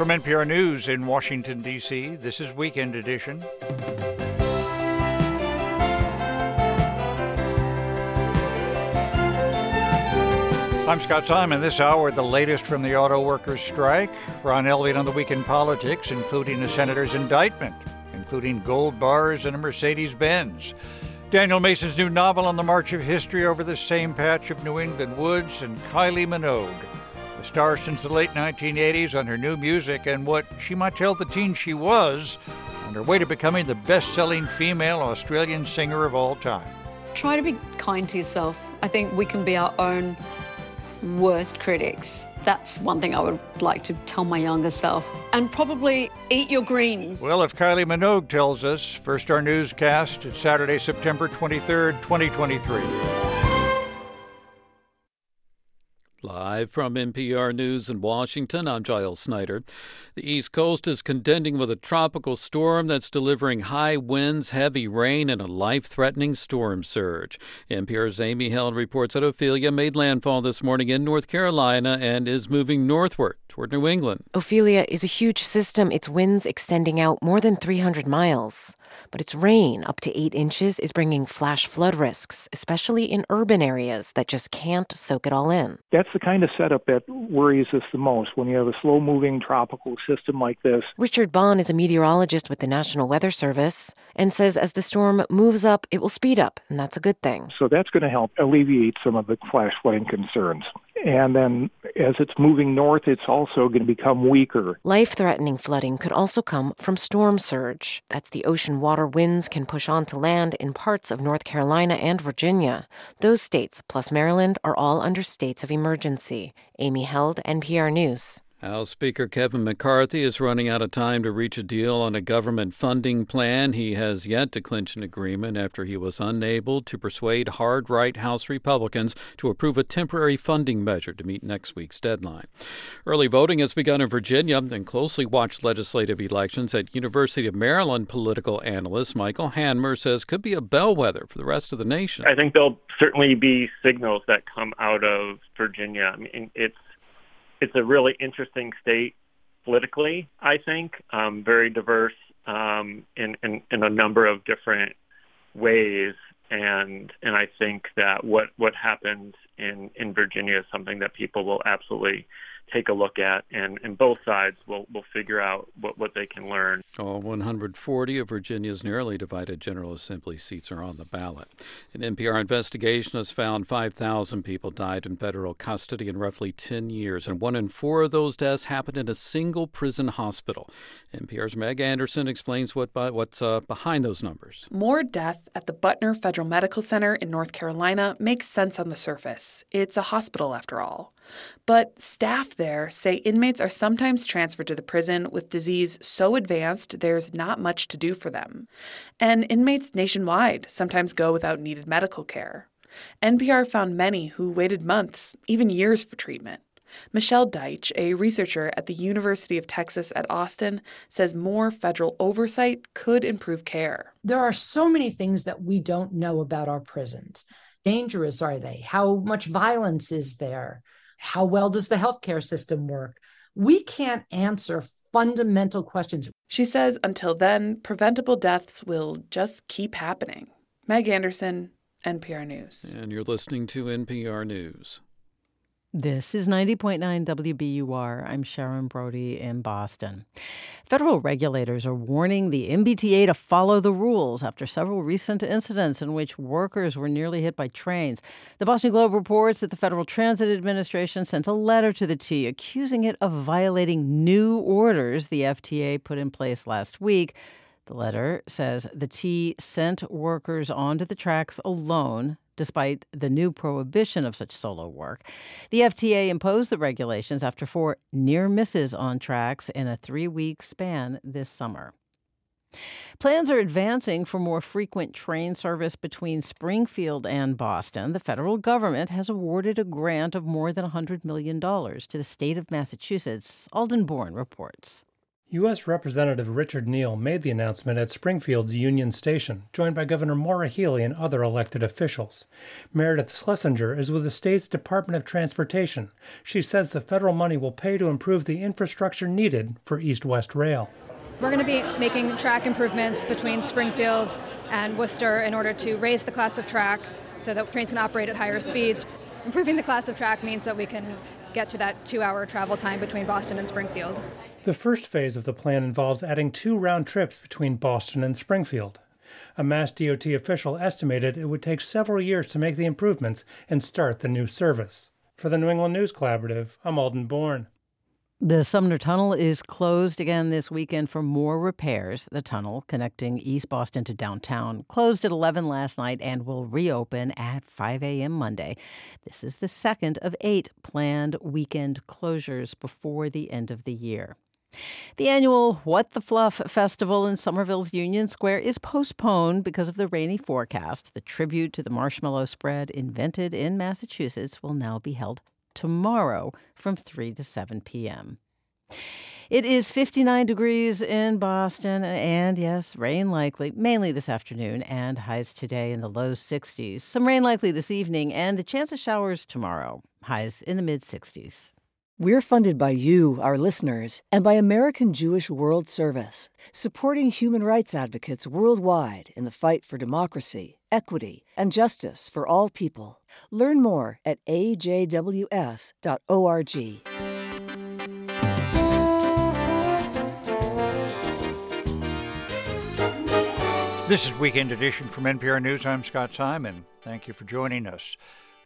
From NPR News in Washington, D.C., this is Weekend Edition. I'm Scott Simon. This hour, the latest from the auto workers' strike. Ron Elving on the weekend politics, including a senator's indictment, including gold bars and a Mercedes Benz. Daniel Mason's new novel on the march of history over the same patch of New England woods, and Kylie Minogue the star since the late 1980s on her new music and what she might tell the teen she was on her way to becoming the best selling female Australian singer of all time. Try to be kind to yourself. I think we can be our own worst critics. That's one thing I would like to tell my younger self. And probably eat your greens. Well, if Kylie Minogue tells us, First Our Newscast, it's Saturday, September 23rd, 2023. Live from NPR News in Washington, I'm Giles Snyder. The East Coast is contending with a tropical storm that's delivering high winds, heavy rain, and a life threatening storm surge. NPR's Amy Held reports that Ophelia made landfall this morning in North Carolina and is moving northward toward New England. Ophelia is a huge system, its winds extending out more than 300 miles. But its rain, up to 8 inches, is bringing flash flood risks, especially in urban areas that just can't soak it all in. That's the kind of setup that worries us the most when you have a slow moving tropical system like this. Richard Bond is a meteorologist with the National Weather Service and says as the storm moves up, it will speed up, and that's a good thing. So that's going to help alleviate some of the flash flooding concerns. And then as it's moving north, it's also going to become weaker. Life threatening flooding could also come from storm surge. That's the ocean water winds can push onto land in parts of North Carolina and Virginia. Those states, plus Maryland, are all under states of emergency. Amy Held, NPR News. House Speaker Kevin McCarthy is running out of time to reach a deal on a government funding plan. He has yet to clinch an agreement after he was unable to persuade hard right House Republicans to approve a temporary funding measure to meet next week's deadline. Early voting has begun in Virginia and closely watched legislative elections at University of Maryland political analyst Michael Hanmer says could be a bellwether for the rest of the nation. I think there'll certainly be signals that come out of Virginia. I mean, it's it's a really interesting state politically. I think um, very diverse um, in, in in a number of different ways, and and I think that what what happened in in Virginia is something that people will absolutely take a look at, and, and both sides will, will figure out what, what they can learn. All 140 of Virginia's narrowly divided General Assembly seats are on the ballot. An NPR investigation has found 5,000 people died in federal custody in roughly 10 years, and one in four of those deaths happened in a single prison hospital. NPR's Meg Anderson explains what what's uh, behind those numbers. More death at the Butner Federal Medical Center in North Carolina makes sense on the surface. It's a hospital, after all. But staff there say inmates are sometimes transferred to the prison with disease so advanced there's not much to do for them. And inmates nationwide sometimes go without needed medical care. NPR found many who waited months, even years for treatment. Michelle Deitch, a researcher at the University of Texas at Austin, says more federal oversight could improve care. There are so many things that we don't know about our prisons. Dangerous are they? How much violence is there? How well does the healthcare system work? We can't answer fundamental questions. She says until then, preventable deaths will just keep happening. Meg Anderson, NPR News. And you're listening to NPR News. This is 90.9 WBUR. I'm Sharon Brody in Boston. Federal regulators are warning the MBTA to follow the rules after several recent incidents in which workers were nearly hit by trains. The Boston Globe reports that the Federal Transit Administration sent a letter to the T accusing it of violating new orders the FTA put in place last week. The letter says the T sent workers onto the tracks alone despite the new prohibition of such solo work. The FTA imposed the regulations after four near misses on tracks in a three week span this summer. Plans are advancing for more frequent train service between Springfield and Boston. The federal government has awarded a grant of more than $100 million to the state of Massachusetts. Alden Bourne reports. U.S. Representative Richard Neal made the announcement at Springfield's Union Station, joined by Governor Maura Healey and other elected officials. Meredith Schlesinger is with the state's Department of Transportation. She says the federal money will pay to improve the infrastructure needed for East West Rail. We're going to be making track improvements between Springfield and Worcester in order to raise the class of track so that trains can operate at higher speeds. Improving the class of track means that we can get to that two hour travel time between Boston and Springfield. The first phase of the plan involves adding two round trips between Boston and Springfield. A Mass DOT official estimated it would take several years to make the improvements and start the new service. For the New England News Collaborative, I'm Alden Bourne. The Sumner Tunnel is closed again this weekend for more repairs. The tunnel connecting East Boston to downtown closed at 11 last night and will reopen at 5 a.m. Monday. This is the second of eight planned weekend closures before the end of the year. The annual What the Fluff Festival in Somerville's Union Square is postponed because of the rainy forecast. The tribute to the marshmallow spread invented in Massachusetts will now be held tomorrow from 3 to 7 p.m. It is 59 degrees in Boston, and yes, rain likely, mainly this afternoon, and highs today in the low 60s. Some rain likely this evening, and a chance of showers tomorrow, highs in the mid 60s. We're funded by you, our listeners, and by American Jewish World Service, supporting human rights advocates worldwide in the fight for democracy, equity, and justice for all people. Learn more at ajws.org. This is Weekend Edition from NPR News. I'm Scott Simon. Thank you for joining us.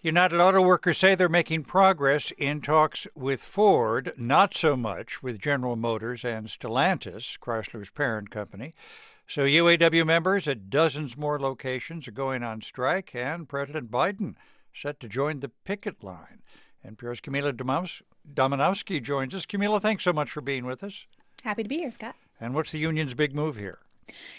United Auto Workers say they're making progress in talks with Ford, not so much with General Motors and Stellantis, Chrysler's parent company. So UAW members at dozens more locations are going on strike, and President Biden set to join the picket line. NPR's Camila Domonoske joins us. Camila, thanks so much for being with us. Happy to be here, Scott. And what's the union's big move here?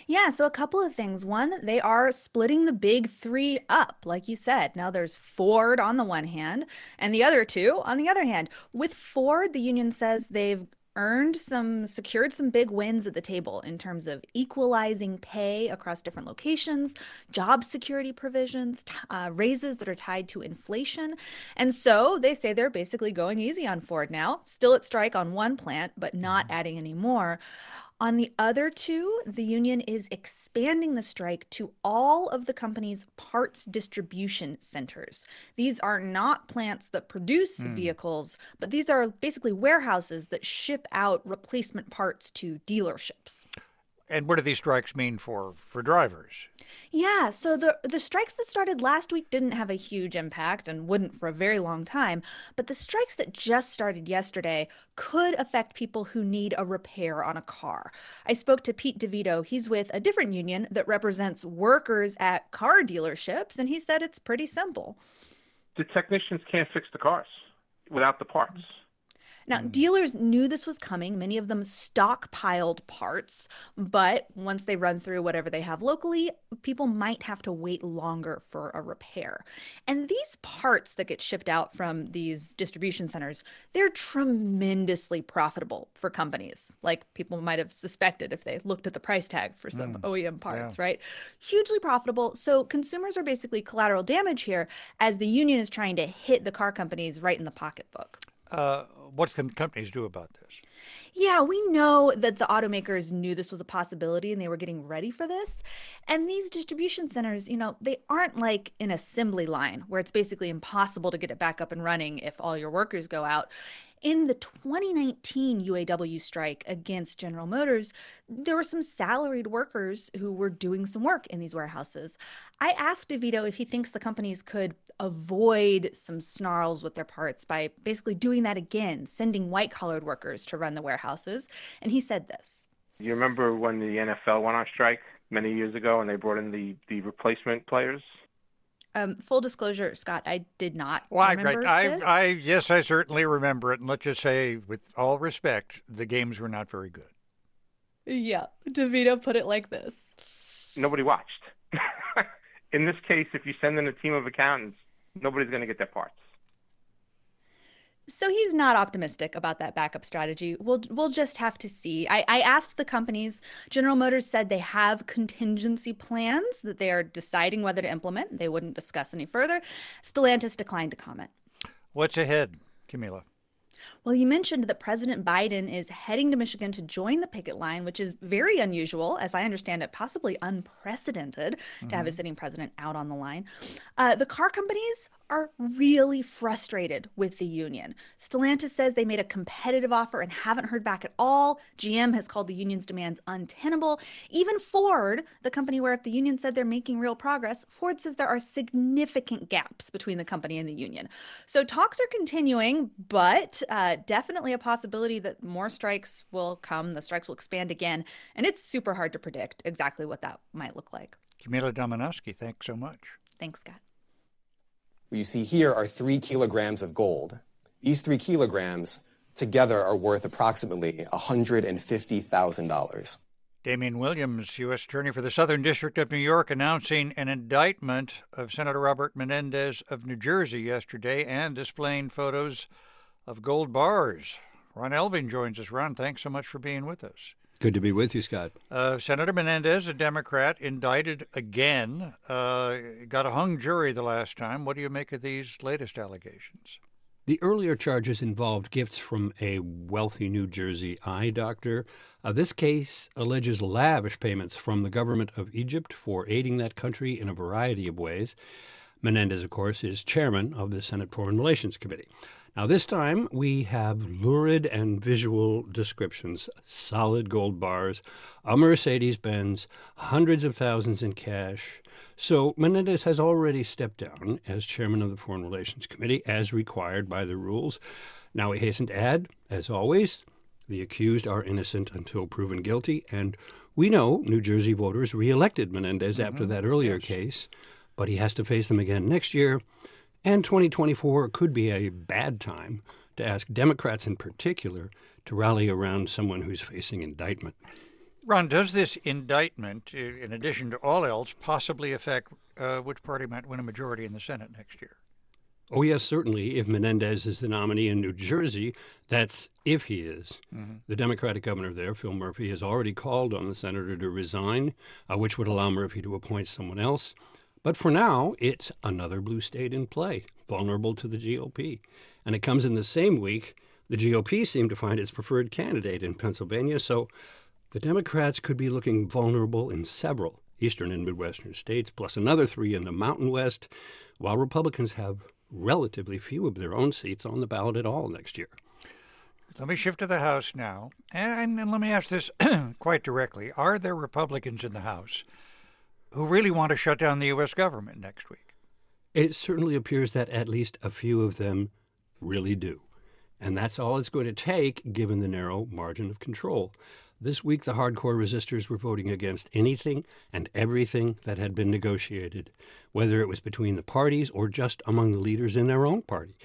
Yeah, so a couple of things. One, they are splitting the big three up, like you said. Now there's Ford on the one hand, and the other two on the other hand. With Ford, the union says they've earned some secured some big wins at the table in terms of equalizing pay across different locations job security provisions uh, raises that are tied to inflation and so they say they're basically going easy on ford now still at strike on one plant but not adding any more on the other two, the union is expanding the strike to all of the company's parts distribution centers. These are not plants that produce mm. vehicles, but these are basically warehouses that ship out replacement parts to dealerships. And what do these strikes mean for for drivers? Yeah, so the the strikes that started last week didn't have a huge impact and wouldn't for a very long time, but the strikes that just started yesterday could affect people who need a repair on a car. I spoke to Pete DeVito. He's with a different union that represents workers at car dealerships and he said it's pretty simple. The technicians can't fix the cars without the parts. Now, mm. dealers knew this was coming. Many of them stockpiled parts, but once they run through whatever they have locally, people might have to wait longer for a repair. And these parts that get shipped out from these distribution centers, they're tremendously profitable for companies. Like people might have suspected if they looked at the price tag for some mm. OEM parts, yeah. right? Hugely profitable. So consumers are basically collateral damage here as the union is trying to hit the car companies right in the pocketbook. Uh, what can companies do about this? Yeah, we know that the automakers knew this was a possibility and they were getting ready for this. And these distribution centers, you know, they aren't like an assembly line where it's basically impossible to get it back up and running if all your workers go out in the 2019 UAW strike against General Motors, there were some salaried workers who were doing some work in these warehouses. I asked DeVito if he thinks the companies could avoid some snarls with their parts by basically doing that again, sending white collared workers to run the warehouses. And he said this. You remember when the NFL went on strike many years ago and they brought in the, the replacement players? Um, full disclosure, Scott, I did not well, remember I, this. I, yes, I certainly remember it. And let's just say, with all respect, the games were not very good. Yeah, DeVito put it like this. Nobody watched. in this case, if you send in a team of accountants, nobody's going to get their parts. So he's not optimistic about that backup strategy. We'll we'll just have to see. I, I asked the companies. General Motors said they have contingency plans that they are deciding whether to implement. They wouldn't discuss any further. Stellantis declined to comment. What's ahead, Camila? Well, you mentioned that President Biden is heading to Michigan to join the picket line, which is very unusual, as I understand it, possibly unprecedented mm-hmm. to have a mm-hmm. sitting president out on the line. Uh, the car companies are really frustrated with the union. Stellantis says they made a competitive offer and haven't heard back at all. GM has called the union's demands untenable. Even Ford, the company where if the union said they're making real progress, Ford says there are significant gaps between the company and the union. So talks are continuing, but uh, definitely a possibility that more strikes will come. The strikes will expand again, and it's super hard to predict exactly what that might look like. Camila Domonoske, thanks so much. Thanks, Scott. What you see here are three kilograms of gold. These three kilograms together are worth approximately $150,000. Damian Williams, U.S. Attorney for the Southern District of New York, announcing an indictment of Senator Robert Menendez of New Jersey yesterday and displaying photos of gold bars. Ron Elving joins us. Ron, thanks so much for being with us. Good to be with you, Scott. Uh, Senator Menendez, a Democrat, indicted again. Uh, got a hung jury the last time. What do you make of these latest allegations? The earlier charges involved gifts from a wealthy New Jersey eye doctor. Uh, this case alleges lavish payments from the government of Egypt for aiding that country in a variety of ways. Menendez, of course, is chairman of the Senate Foreign Relations Committee. Now, this time we have lurid and visual descriptions solid gold bars, a Mercedes Benz, hundreds of thousands in cash. So Menendez has already stepped down as chairman of the Foreign Relations Committee, as required by the rules. Now, we hasten to add, as always, the accused are innocent until proven guilty, and we know New Jersey voters reelected Menendez mm-hmm. after that earlier yes. case, but he has to face them again next year. And 2024 could be a bad time to ask Democrats in particular to rally around someone who's facing indictment. Ron, does this indictment, in addition to all else, possibly affect uh, which party might win a majority in the Senate next year? Oh, yes, certainly. If Menendez is the nominee in New Jersey, that's if he is. Mm-hmm. The Democratic governor there, Phil Murphy, has already called on the senator to resign, uh, which would allow Murphy to appoint someone else. But for now, it's another blue state in play, vulnerable to the GOP. And it comes in the same week the GOP seemed to find its preferred candidate in Pennsylvania, so the Democrats could be looking vulnerable in several eastern and midwestern states, plus another three in the Mountain West, while Republicans have relatively few of their own seats on the ballot at all next year. Let me shift to the House now. And, and let me ask this quite directly Are there Republicans in the House who really want to shut down the U.S. government next week. It certainly appears that at least a few of them really do. And that's all it's going to take given the narrow margin of control. This week, the hardcore resistors were voting against anything and everything that had been negotiated, whether it was between the parties or just among the leaders in their own party.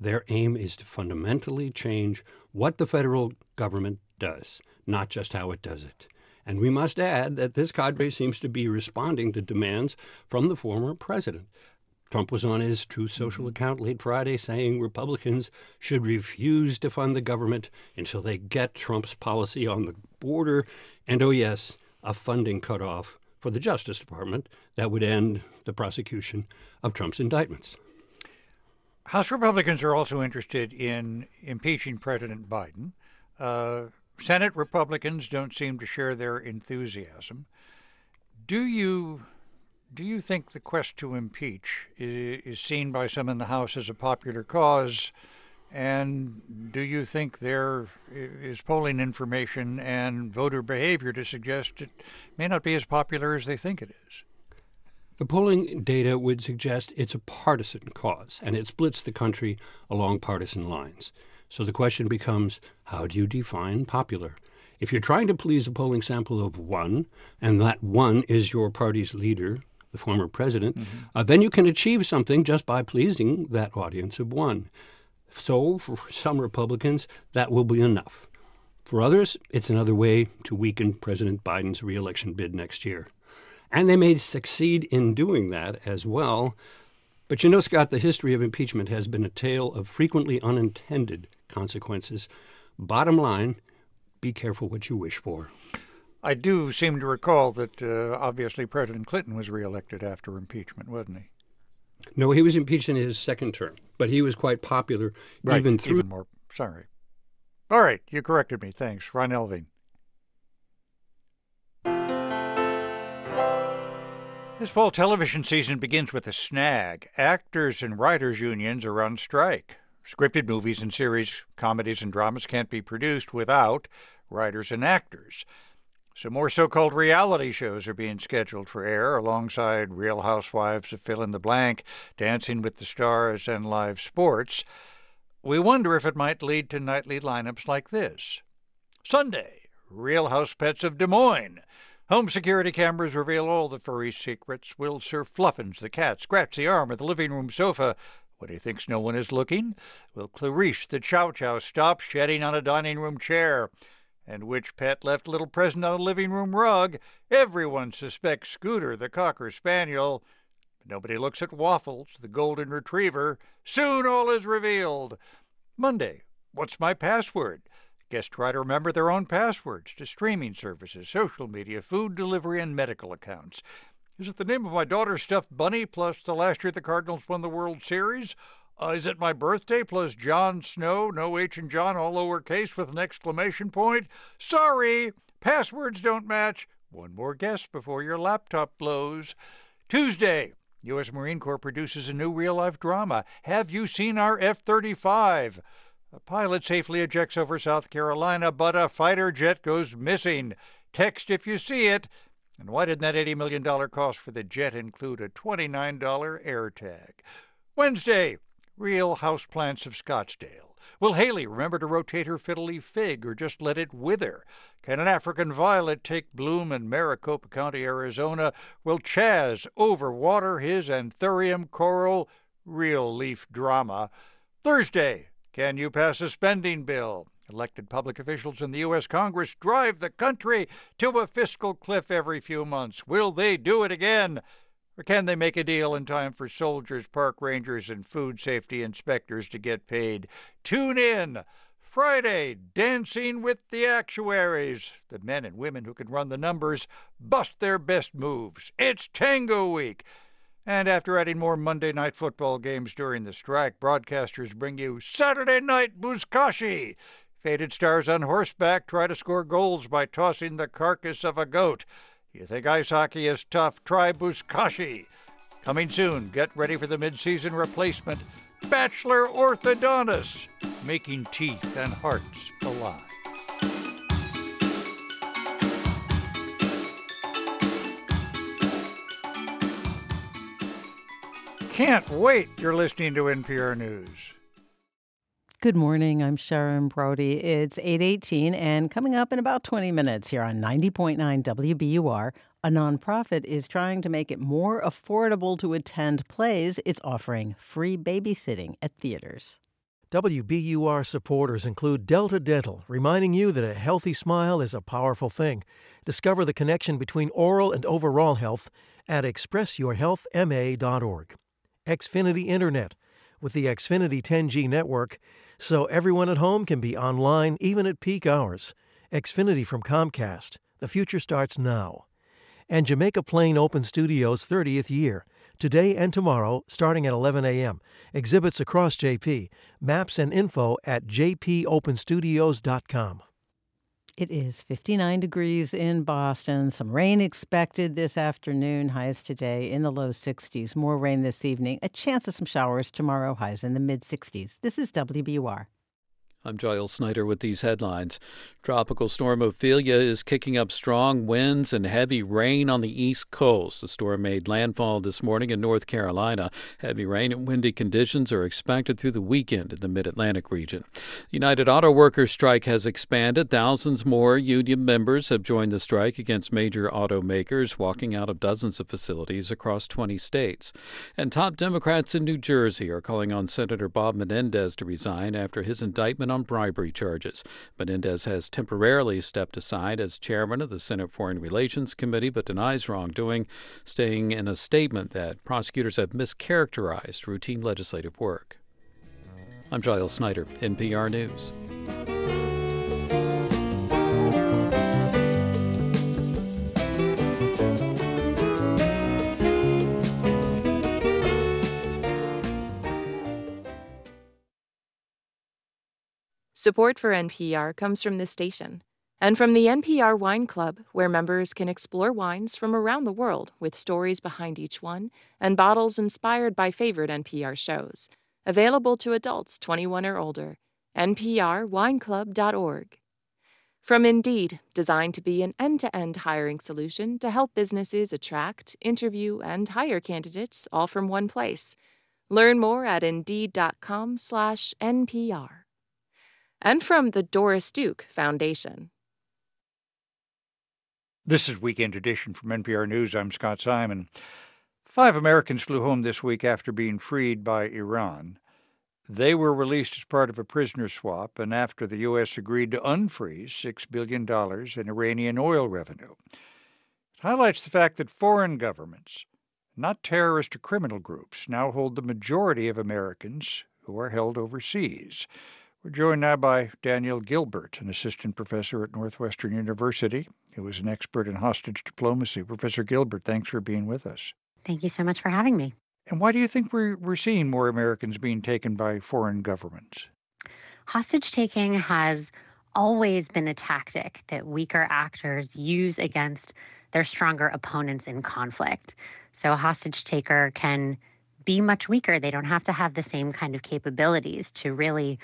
Their aim is to fundamentally change what the federal government does, not just how it does it. And we must add that this cadre seems to be responding to demands from the former president. Trump was on his Truth Social mm-hmm. account late Friday saying Republicans should refuse to fund the government until they get Trump's policy on the border. And oh, yes, a funding cutoff for the Justice Department that would end the prosecution of Trump's indictments. House Republicans are also interested in impeaching President Biden. Uh, Senate Republicans don't seem to share their enthusiasm. Do you do you think the quest to impeach is, is seen by some in the House as a popular cause? And do you think there is polling information and voter behavior to suggest it may not be as popular as they think it is? The polling data would suggest it's a partisan cause, and it splits the country along partisan lines. So the question becomes how do you define popular? If you're trying to please a polling sample of one, and that one is your party's leader, the former president, mm-hmm. uh, then you can achieve something just by pleasing that audience of one. So for some Republicans, that will be enough. For others, it's another way to weaken President Biden's reelection bid next year. And they may succeed in doing that as well But you know, Scott, the history of impeachment has been a tale of frequently unintended consequences. Bottom line, be careful what you wish for. I do seem to recall that uh, obviously President Clinton was reelected after impeachment, wasn't he? No, he was impeached in his second term, but he was quite popular right, even through. Even more. Sorry. All right, you corrected me. Thanks, Ron Elving. This fall television season begins with a snag. Actors and writers' unions are on strike. Scripted movies and series, comedies and dramas can't be produced without writers and actors. Some more so called reality shows are being scheduled for air alongside Real Housewives of Fill in the Blank, Dancing with the Stars, and live sports. We wonder if it might lead to nightly lineups like this Sunday, Real House Pets of Des Moines. Home security cameras reveal all the furry secrets. Will Sir Fluffins the cat scratch the arm of the living room sofa when he thinks no one is looking? Will Clarice the chow chow stop shedding on a dining room chair? And which pet left little present on the living room rug? Everyone suspects Scooter, the Cocker Spaniel. But nobody looks at Waffles, the Golden Retriever. Soon all is revealed. Monday, what's my password? Guests try to remember their own passwords to streaming services, social media, food delivery, and medical accounts. Is it the name of my daughter's stuffed bunny plus the last year the Cardinals won the World Series? Uh, is it my birthday plus John Snow, no H and John, all lowercase with an exclamation point? Sorry, passwords don't match. One more guess before your laptop blows. Tuesday, U.S. Marine Corps produces a new real life drama. Have you seen our F 35? A pilot safely ejects over South Carolina, but a fighter jet goes missing. Text if you see it. And why didn't that $80 million cost for the jet include a $29 air tag? Wednesday, real houseplants of Scottsdale. Will Haley remember to rotate her fiddle leaf fig or just let it wither? Can an African violet take bloom in Maricopa County, Arizona? Will Chaz overwater his anthurium coral? Real leaf drama. Thursday, can you pass a spending bill? Elected public officials in the U.S. Congress drive the country to a fiscal cliff every few months. Will they do it again? Or can they make a deal in time for soldiers, park rangers, and food safety inspectors to get paid? Tune in. Friday, Dancing with the Actuaries. The men and women who can run the numbers bust their best moves. It's Tango Week. And after adding more Monday night football games during the strike, broadcasters bring you Saturday Night Buzkashi. Faded stars on horseback try to score goals by tossing the carcass of a goat. You think ice hockey is tough? Try Buzkashi. Coming soon, get ready for the mid-season replacement, Bachelor Orthodontist, making teeth and hearts alive. Can't wait you're listening to NPR News. Good morning. I'm Sharon Brody. It's 8:18 and coming up in about 20 minutes here on 90.9 WBUR, a nonprofit is trying to make it more affordable to attend plays. It's offering free babysitting at theaters. WBUR supporters include Delta Dental, reminding you that a healthy smile is a powerful thing. Discover the connection between oral and overall health at expressyourhealthma.org. Xfinity Internet with the Xfinity 10G network so everyone at home can be online even at peak hours. Xfinity from Comcast. The future starts now. And Jamaica Plain Open Studios 30th year. Today and tomorrow, starting at 11 a.m. Exhibits across JP. Maps and info at jpopenstudios.com. It is 59 degrees in Boston. Some rain expected this afternoon. Highs today in the low 60s. More rain this evening. A chance of some showers tomorrow. Highs in the mid 60s. This is WBUR. I'm Giles Snyder with these headlines. Tropical storm Ophelia is kicking up strong winds and heavy rain on the East Coast. The storm made landfall this morning in North Carolina. Heavy rain and windy conditions are expected through the weekend in the mid Atlantic region. The United Auto Workers strike has expanded. Thousands more union members have joined the strike against major automakers, walking out of dozens of facilities across 20 states. And top Democrats in New Jersey are calling on Senator Bob Menendez to resign after his indictment on bribery charges. Menendez has temporarily stepped aside as chairman of the Senate Foreign Relations Committee, but denies wrongdoing, saying in a statement that prosecutors have mischaracterized routine legislative work. I'm Giles Snyder, NPR News. Support for NPR comes from this station and from the NPR Wine Club, where members can explore wines from around the world with stories behind each one and bottles inspired by favorite NPR shows. Available to adults 21 or older. NPRWineClub.org. From Indeed, designed to be an end to end hiring solution to help businesses attract, interview, and hire candidates all from one place. Learn more at Indeed.com/slash NPR and from the Doris Duke Foundation. This is Weekend Edition from NPR News. I'm Scott Simon. Five Americans flew home this week after being freed by Iran. They were released as part of a prisoner swap and after the U.S. agreed to unfreeze $6 billion in Iranian oil revenue. It highlights the fact that foreign governments, not terrorist or criminal groups, now hold the majority of Americans who are held overseas. We're joined now by Danielle Gilbert, an assistant professor at Northwestern University, who is an expert in hostage diplomacy. Professor Gilbert, thanks for being with us. Thank you so much for having me. And why do you think we're, we're seeing more Americans being taken by foreign governments? Hostage taking has always been a tactic that weaker actors use against their stronger opponents in conflict. So a hostage taker can be much weaker. They don't have to have the same kind of capabilities to really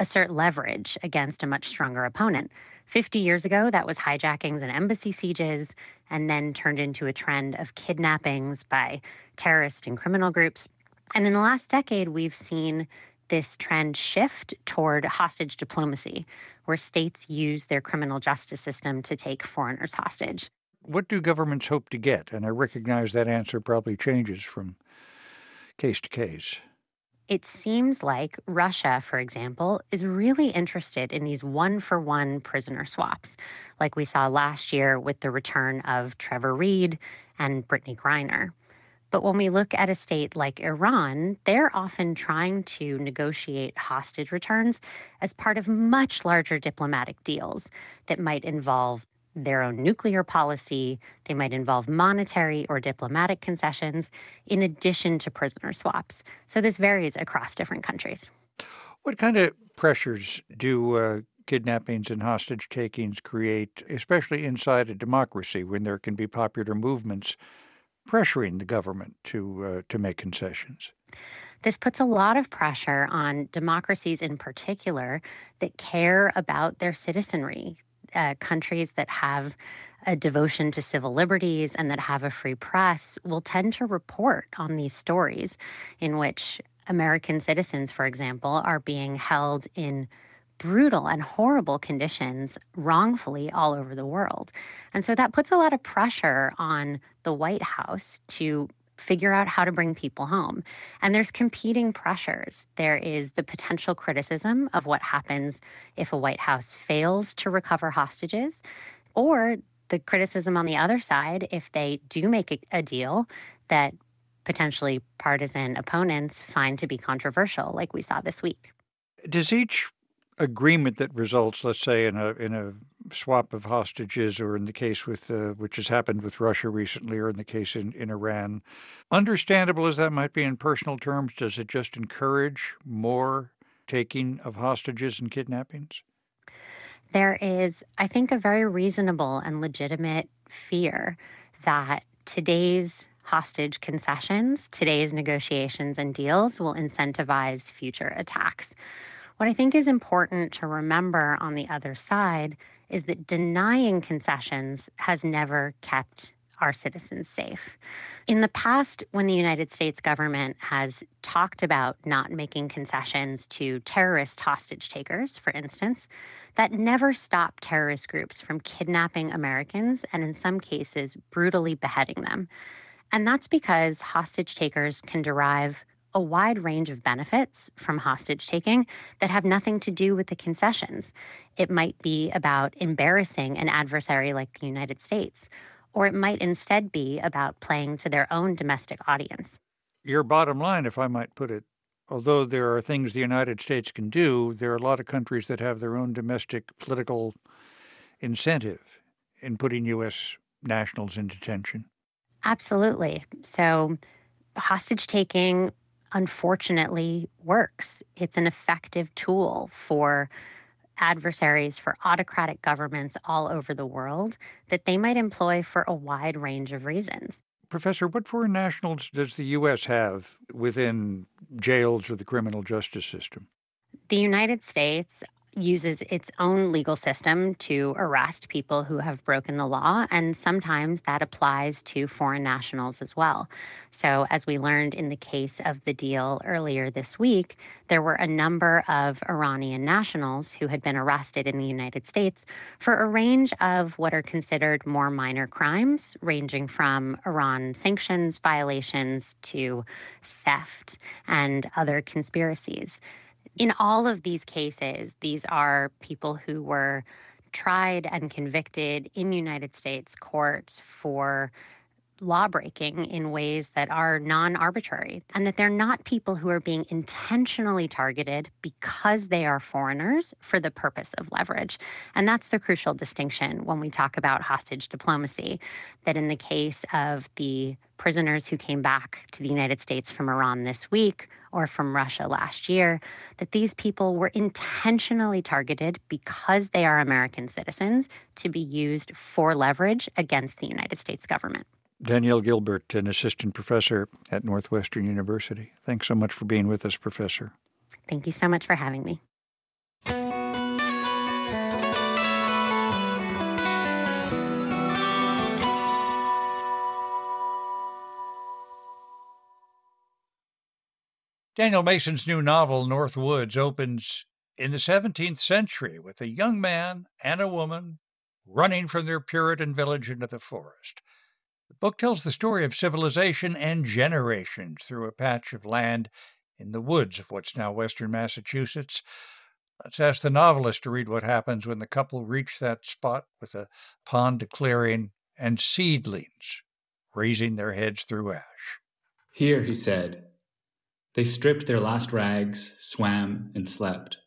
assert leverage against a much stronger opponent. 50 years ago, that was hijackings and embassy sieges, and then turned into a trend of kidnappings by terrorist and criminal groups. And in the last decade, we've seen this trend shift toward hostage diplomacy, where states use their criminal justice system to take foreigners hostage. What do governments hope to get? And I recognize that answer probably changes from case to case. It seems like Russia, for example, is really interested in these one for one prisoner swaps, like we saw last year with the return of Trevor Reed and Brittany Griner. But when we look at a state like Iran, they're often trying to negotiate hostage returns as part of much larger diplomatic deals that might involve their own nuclear policy. They might involve monetary or diplomatic concessions in addition to prisoner swaps. So this varies across different countries. What kind of pressures do uh, kidnappings and hostage takings create, especially inside a democracy when there can be popular movements pressuring the government to uh, to make concessions? This puts a lot of pressure on democracies in particular that care about their citizenry, uh, countries that have a devotion to civil liberties and that have a free press will tend to report on these stories in which American citizens, for example, are being held in brutal and horrible conditions wrongfully all over the world. And so that puts a lot of pressure on the White House to figure out how to bring people home. And there's competing pressures. There is the potential criticism of what happens if a White House fails to recover hostages, or the criticism on the other side if they do make a, a deal that potentially partisan opponents find to be controversial, like we saw this week. Does each agreement that results, let's say, in a in a swap of hostages, or in the case with uh, which has happened with Russia recently, or in the case in, in Iran, understandable as that might be in personal terms, does it just encourage more taking of hostages and kidnappings? There is, I think, a very reasonable and legitimate fear that today's hostage concessions, today's negotiations and deals will incentivize future attacks. What I think is important to remember on the other side is that denying concessions has never kept our citizens safe. In the past, when the United States government has talked about not making concessions to terrorist hostage takers, for instance, that never stopped terrorist groups from kidnapping Americans and, in some cases, brutally beheading them. And that's because hostage takers can derive a wide range of benefits from hostage taking that have nothing to do with the concessions. It might be about embarrassing an adversary like the United States, or it might instead be about playing to their own domestic audience. Your bottom line, if I might put it, although there are things the United States can do, there are a lot of countries that have their own domestic political incentive in putting U.S. nationals in detention. Absolutely. So, hostage taking unfortunately works. It's an effective tool for adversaries, for autocratic governments all over the world that they might employ for a wide range of reasons. Professor, what foreign nationals does the U.S. have within jails or the criminal justice system? The United States uses its own legal system to arrest people who have broken the law, and sometimes that applies to foreign nationals as well. So, as we learned in the case of the deal earlier this week, there were a number of Iranian nationals who had been arrested in the United States for a range of what are considered more minor crimes, ranging from Iran sanctions violations to theft and other conspiracies in all of these cases, these are people who were tried and convicted in United States courts for lawbreaking in ways that are non arbitrary, and that they're not people who are being intentionally targeted because they are foreigners for the purpose of leverage. And that's the crucial distinction when we talk about hostage diplomacy. That in the case of the prisoners who came back to the United States from Iran this week, or from Russia last year, that these people were intentionally targeted because they are American citizens to be used for leverage against the United States government. Danielle Gilbert, an assistant professor at Northwestern University. Thanks so much for being with us, Professor. Thank you so much for having me. Daniel Mason's new novel, North Woods, opens in the 17th century with a young man and a woman running from their Puritan village into the forest. The book tells the story of civilization and generations through a patch of land in the woods of what's now western Massachusetts. Let's ask the novelist to read what happens when the couple reach that spot with a pond clearing and seedlings raising their heads through ash. Here, he said, they stripped their last rags, swam, and slept.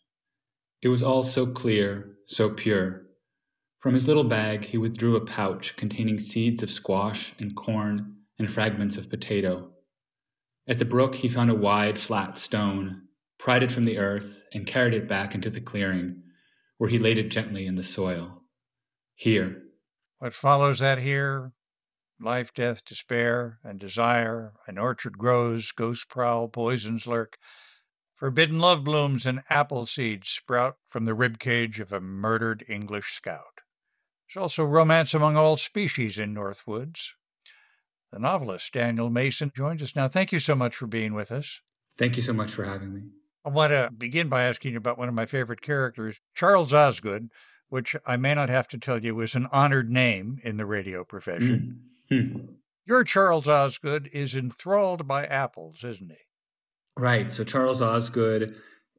It was all so clear, so pure. From his little bag, he withdrew a pouch containing seeds of squash and corn and fragments of potato. At the brook, he found a wide, flat stone, pried it from the earth, and carried it back into the clearing, where he laid it gently in the soil. Here. What follows that here life, death, despair, and desire, an orchard grows, ghosts prowl, poisons lurk. Forbidden love blooms and apple seeds sprout from the rib cage of a murdered English scout. There's also romance among all species in Northwoods. The novelist Daniel Mason joins us now. Thank you so much for being with us. Thank you so much for having me. I want to begin by asking you about one of my favorite characters, Charles Osgood, which I may not have to tell you is an honored name in the radio profession. Mm. Hmm. Your Charles Osgood is enthralled by apples, isn't he? Right. So Charles Osgood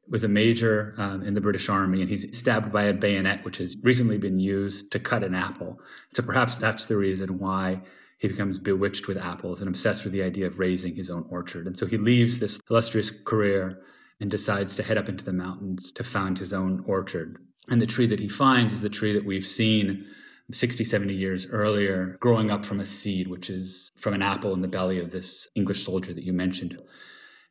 was a major um, in the British Army, and he's stabbed by a bayonet, which has recently been used to cut an apple. So perhaps that's the reason why he becomes bewitched with apples and obsessed with the idea of raising his own orchard. And so he leaves this illustrious career and decides to head up into the mountains to found his own orchard. And the tree that he finds is the tree that we've seen 60, 70 years earlier, growing up from a seed, which is from an apple in the belly of this English soldier that you mentioned.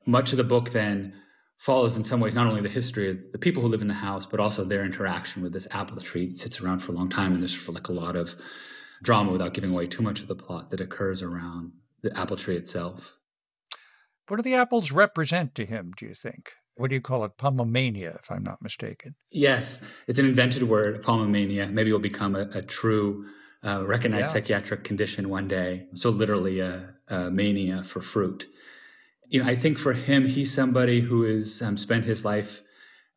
Much of the book then follows, in some ways, not only the history of the people who live in the house, but also their interaction with this apple tree. It sits around for a long time, and there's like a lot of drama without giving away too much of the plot that occurs around the apple tree itself. What do the apples represent to him, do you think? What do you call it? Pomomania, if I'm not mistaken. Yes, it's an invented word, pomomania. Maybe it will become a, a true uh, recognized yeah. psychiatric condition one day. So literally a, a, mania for fruit. You know, I think for him, he's somebody who has um, spent his life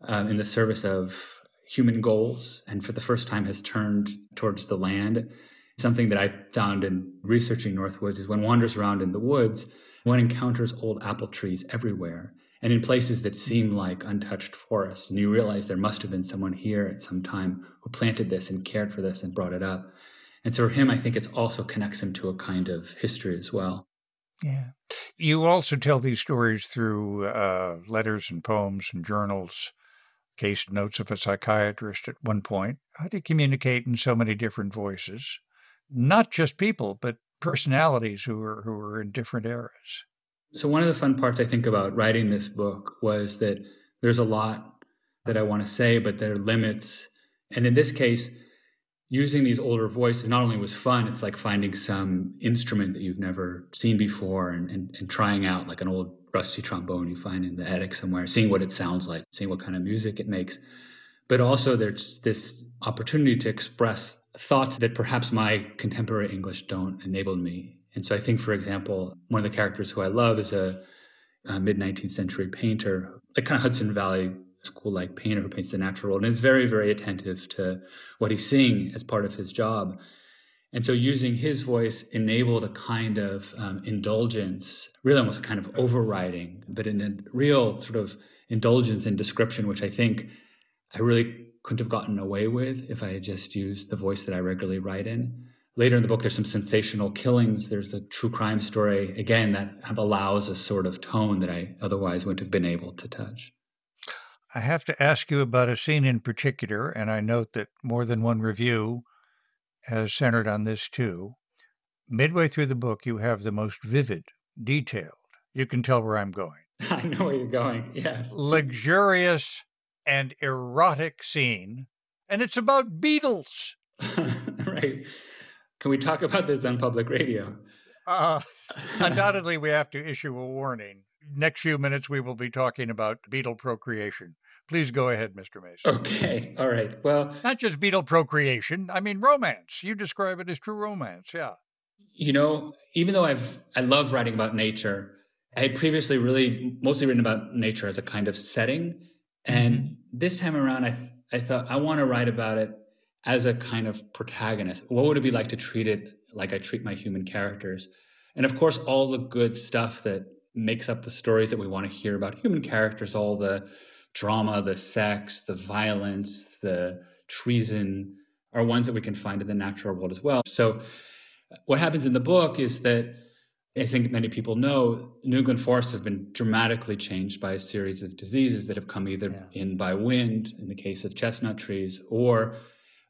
um, in the service of human goals, and for the first time has turned towards the land. Something that I found in researching Northwoods is when wanders around in the woods, one encounters old apple trees everywhere and in places that seem like untouched forest. And you realize there must have been someone here at some time who planted this and cared for this and brought it up. And so for him, I think it also connects him to a kind of history as well. Yeah. You also tell these stories through uh, letters and poems and journals, case notes of a psychiatrist at one point. How do you communicate in so many different voices? Not just people, but personalities who are who are in different eras. So one of the fun parts I think about writing this book was that there's a lot that I want to say, but there are limits. And in this case, using these older voices not only was fun, it's like finding some instrument that you've never seen before and, and, and trying out like an old rusty trombone you find in the attic somewhere, seeing what it sounds like, seeing what kind of music it makes. But also there's this opportunity to express thoughts that perhaps my contemporary English don't enable me. And so I think, for example, one of the characters who I love is a, a mid 19th century painter, a kind of Hudson Valley school like painter who paints the natural world and is very, very attentive to what he's seeing as part of his job. And so using his voice enabled a kind of um, indulgence, really almost a kind of overriding, but in a real sort of indulgence in description, which I think I really couldn't have gotten away with if I had just used the voice that I regularly write in. Later in the book, there's some sensational killings. There's a true crime story, again, that allows a sort of tone that I otherwise wouldn't have been able to touch. I have to ask you about a scene in particular, and I note that more than one review has centered on this too. Midway through the book, you have the most vivid, detailed, you can tell where I'm going. I know where you're going, yes. Luxurious and erotic scene, and it's about beetles. right. Can we talk about this on public radio? Uh, undoubtedly, we have to issue a warning next few minutes, we will be talking about beetle procreation. Please go ahead, Mr. Mason. Okay. All right. Well, not just beetle procreation. I mean, romance. You describe it as true romance. Yeah. You know, even though I've, I love writing about nature, I had previously really mostly written about nature as a kind of setting. And mm-hmm. this time around, I, I thought I want to write about it as a kind of protagonist. What would it be like to treat it like I treat my human characters? And of course, all the good stuff that makes up the stories that we want to hear about human characters, all the drama, the sex, the violence, the treason are ones that we can find in the natural world as well. So, what happens in the book is that I think many people know New England forests have been dramatically changed by a series of diseases that have come either yeah. in by wind, in the case of chestnut trees, or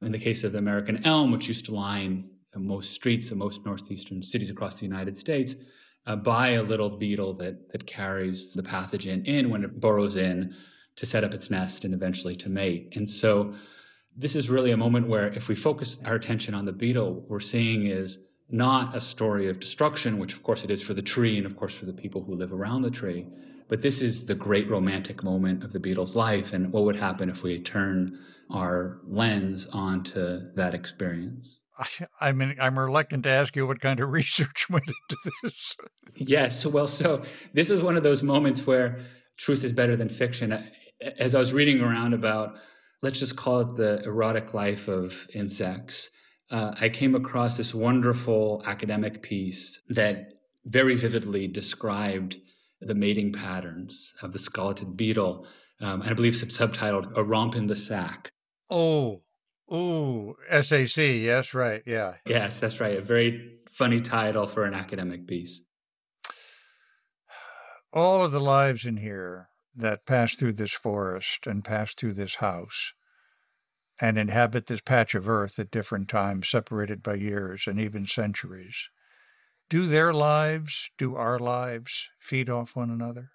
in the case of the American elm, which used to line most streets of most northeastern cities across the United States uh, by a little beetle that that carries the pathogen in when it burrows in to set up its nest and eventually to mate. And so this is really a moment where if we focus our attention on the beetle, what we're seeing is not a story of destruction, which of course it is for the tree and of course for the people who live around the tree, but this is the great romantic moment of the beetle's life and what would happen if we turn our lens onto that experience. I, mean, I'm reluctant to ask you what kind of research went into this. yes, well, so this is one of those moments where truth is better than fiction. As I was reading around about, let's just call it the erotic life of insects, uh, I came across this wonderful academic piece that very vividly described the mating patterns of the scarlet beetle, um, and I believe subtitled "A Romp in the Sack." Oh, oh, SAC. Yes, right. Yeah. Yes, that's right. A very funny title for an academic piece. All of the lives in here that pass through this forest and pass through this house and inhabit this patch of earth at different times, separated by years and even centuries. Do their lives, do our lives feed off one another?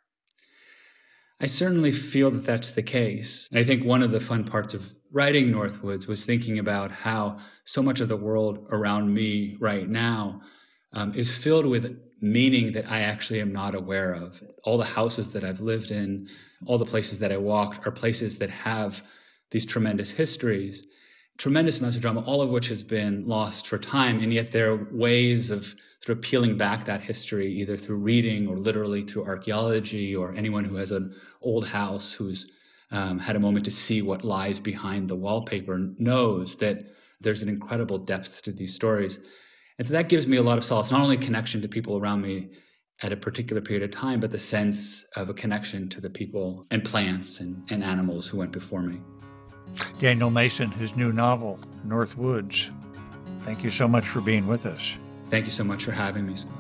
I certainly feel that that's the case. And I think one of the fun parts of writing Northwoods was thinking about how so much of the world around me right now um, is filled with meaning that I actually am not aware of. All the houses that I've lived in, all the places that I walked are places that have these tremendous histories, tremendous amounts of drama, all of which has been lost for time. And yet there are ways of sort of peeling back that history, either through reading or literally through archaeology, or anyone who has an old house who's um, had a moment to see what lies behind the wallpaper knows that there's an incredible depth to these stories. And so that gives me a lot of solace, not only connection to people around me at a particular period of time, but the sense of a connection to the people and plants and, and animals who went before me. Daniel Mason, his new novel, North Woods. Thank you so much for being with us. Thank you so much for having me, Scott.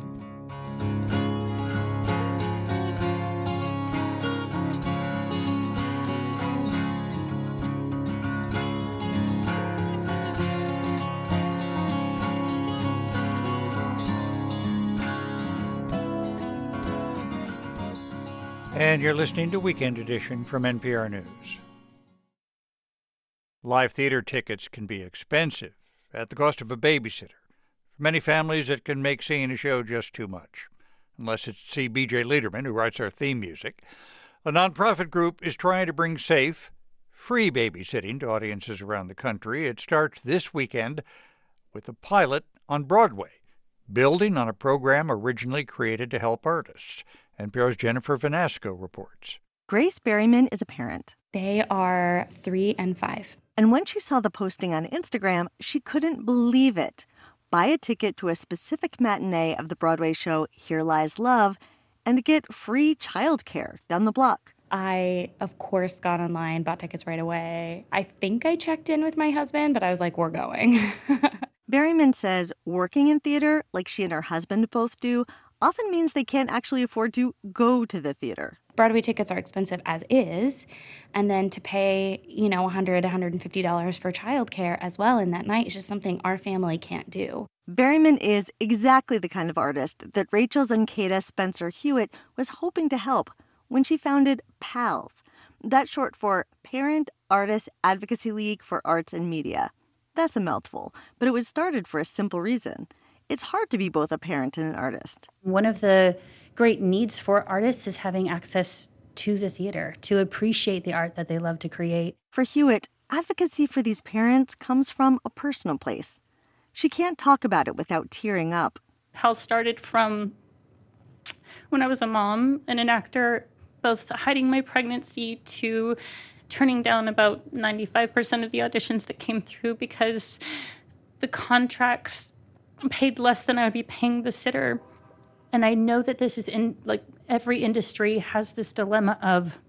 And you're listening to Weekend Edition from NPR News. Live theater tickets can be expensive, at the cost of a babysitter. For many families, it can make seeing a show just too much. Unless it's C. B.J. Leiderman, who writes our theme music. A nonprofit group is trying to bring safe, free babysitting to audiences around the country. It starts this weekend with a pilot on Broadway, building on a program originally created to help artists. NPR's Jennifer Vanasco reports. Grace Berryman is a parent. They are three and five. And when she saw the posting on Instagram, she couldn't believe it. Buy a ticket to a specific matinee of the Broadway show Here Lies Love and get free childcare down the block. I, of course, got online, bought tickets right away. I think I checked in with my husband, but I was like, we're going. Berryman says working in theater, like she and her husband both do, often means they can't actually afford to go to the theater. Broadway tickets are expensive as is, and then to pay, you know, $100, $150 for childcare as well in that night is just something our family can't do. Berryman is exactly the kind of artist that Rachel Zankata Spencer Hewitt was hoping to help when she founded PALS. That's short for Parent Artist Advocacy League for Arts and Media. That's a mouthful, but it was started for a simple reason it's hard to be both a parent and an artist. One of the great needs for artists is having access to the theater, to appreciate the art that they love to create. For Hewitt, advocacy for these parents comes from a personal place. She can't talk about it without tearing up. PAAL started from when I was a mom and an actor, both hiding my pregnancy to turning down about 95% of the auditions that came through because the contracts paid less than I would be paying the sitter. And I know that this is in like every industry has this dilemma of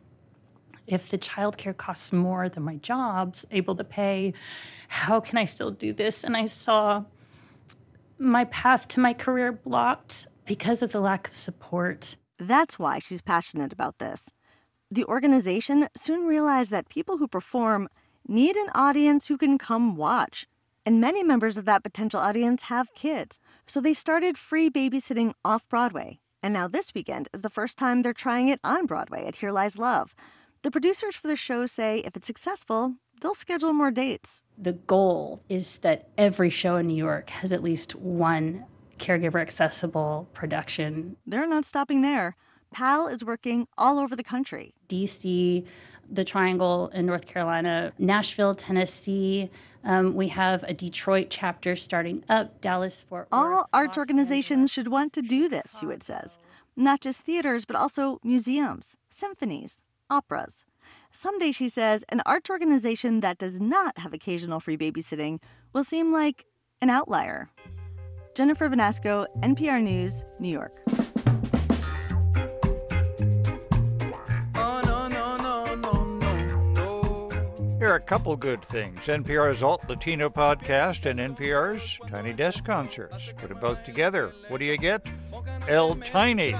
if the childcare costs more than my job's able to pay, how can I still do this? And I saw my path to my career blocked because of the lack of support. That's why she's passionate about this. The organization soon realized that people who perform need an audience who can come watch and many members of that potential audience have kids. So they started free babysitting off Broadway. And now this weekend is the first time they're trying it on Broadway at Here Lies Love. The producers for the show say if it's successful, they'll schedule more dates. The goal is that every show in New York has at least one caregiver accessible production. They're not stopping there. PAAL is working all over the country. DC, the Triangle in North Carolina, Nashville, Tennessee, um, we have a Detroit chapter starting up, Dallas, Fort Worth. All arts organizations should want to do this, Hewitt says. Not just theaters, but also museums, symphonies, operas. Someday, she says, an arts organization that does not have occasional free babysitting will seem like an outlier. Jennifer Vanasco, NPR News, New York. Here are a couple good things NPR's Alt Latino podcast and NPR's Tiny Desk Concerts. Put them both together. What do you get? El Tiny.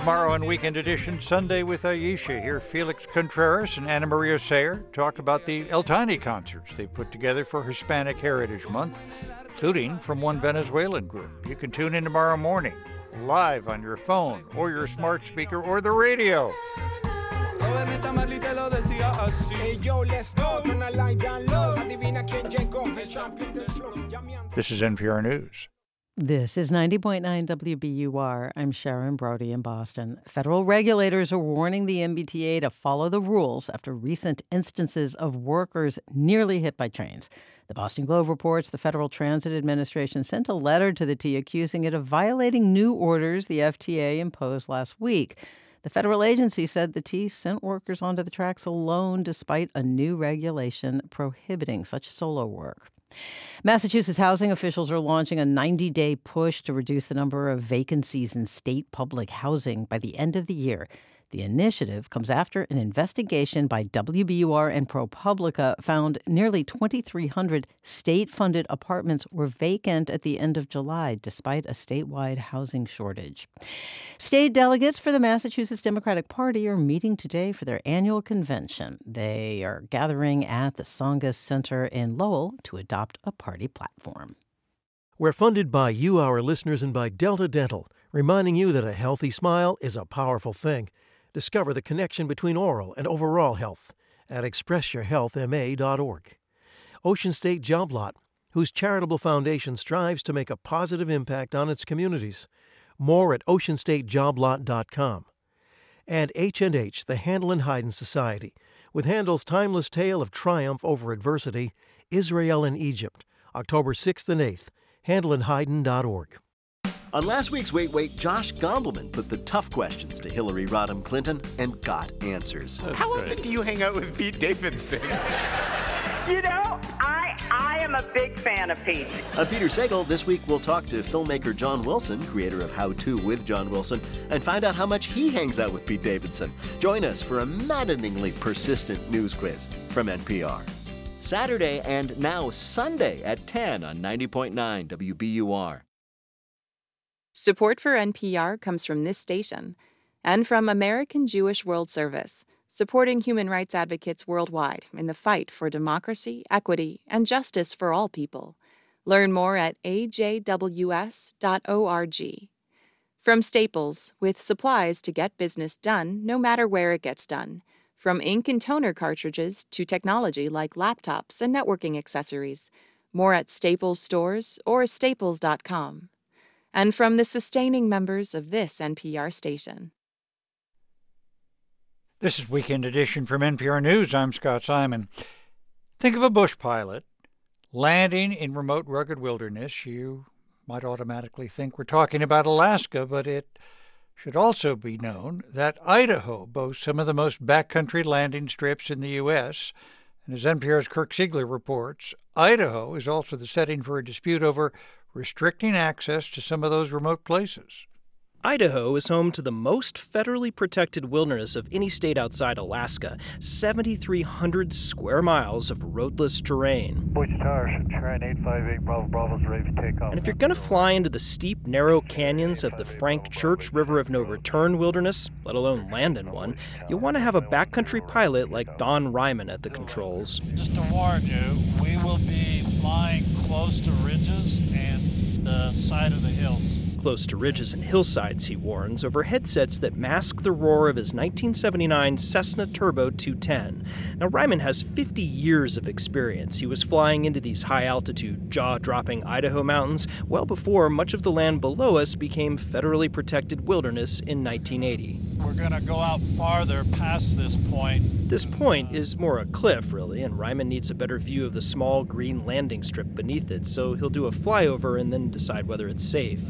Tomorrow on Weekend Edition, Sunday with Ayesha, hear Felix Contreras and Anamaria Sayre talk about the El Tiny concerts they put together for Hispanic Heritage Month including from one Venezuelan group. You can tune in tomorrow morning, live on your phone or your smart speaker or the radio. This is NPR News. This is 90.9 WBUR. I'm Sharon Brody in Boston. Federal regulators are warning the MBTA to follow the rules after recent instances of workers nearly hit by trains. The Boston Globe reports the Federal Transit Administration sent a letter to the T accusing it of violating new orders the FTA imposed last week. The federal agency said the T sent workers onto the tracks alone despite a new regulation prohibiting such solo work. Massachusetts housing officials are launching a 90 day push to reduce the number of vacancies in state public housing by the end of the year. The initiative comes after an investigation by WBUR and ProPublica found nearly 2,300 state funded apartments were vacant at the end of July, despite a statewide housing shortage. State delegates for the Massachusetts Democratic Party are meeting today for their annual convention. They are gathering at the Tsongas Center in Lowell to adopt a party platform. We're funded by you, our listeners, and by Delta Dental, reminding you that a healthy smile is a powerful thing. Discover the connection between oral and overall health at expressyourhealthma.org. Ocean State Job Lot, whose charitable foundation strives to make a positive impact on its communities. More at oceanstatejoblot.com. And H&H, the Handel and Haydn Society, with Handel's timeless tale of triumph over adversity, Israel and Egypt, October 6th and 8th, handelandhaydn.org. On last week's Wait Wait, Josh Gondelman put the tough questions to Hillary Rodham Clinton and got answers. That's How great. often do you hang out with Pete Davidson? you know, I I am a big fan of Pete. I'm Peter Sagal, this week we'll talk to filmmaker John Wilson, creator of How To with John Wilson, and find out how much he hangs out with Pete Davidson. Join us for a maddeningly persistent news quiz from NPR. Saturday and now Sunday at 10 on 90.9 WBUR. Support for NPR comes from this station and from American Jewish World Service, supporting human rights advocates worldwide in the fight for democracy, equity, and justice for all people. Learn more at ajws.org. From Staples, with supplies to get business done no matter where it gets done. From ink and toner cartridges to technology like laptops and networking accessories. More at Staples stores or staples.com and from the sustaining members of this NPR station. This is Weekend Edition from NPR News. I'm Scott Simon. Think of a bush pilot landing in remote, rugged wilderness. You might automatically think we're talking about Alaska, but it should also be known that Idaho boasts some of the most backcountry landing strips in the U.S. And as NPR's Kirk Siegler reports, Idaho is also the setting for a dispute over restricting access to some of those remote places. Idaho is home to the most federally protected wilderness of any state outside Alaska 7,300 square miles of roadless terrain. Towers, 858 Bravo Bravo's ready to take off. And if you're going to fly into the steep, narrow canyons of the Frank Church River of No Return wilderness, let alone land in one, you'll want to have a backcountry pilot like Don Ryman at the controls. Just to warn you, we will be flying close to ridges and the side of the hills close to ridges and hillsides, he warns, over headsets that mask the roar of his 1979 Cessna Turbo 210. Now, Ryman has 50 years of experience. He was flying into these high altitude, jaw dropping Idaho mountains well before much of the land below us became federally protected wilderness in 1980. We're going to go out farther past this point. This point is more a cliff, really, and Ryman needs a better view of the small green landing strip beneath it, so he'll do a flyover and then decide whether it's safe.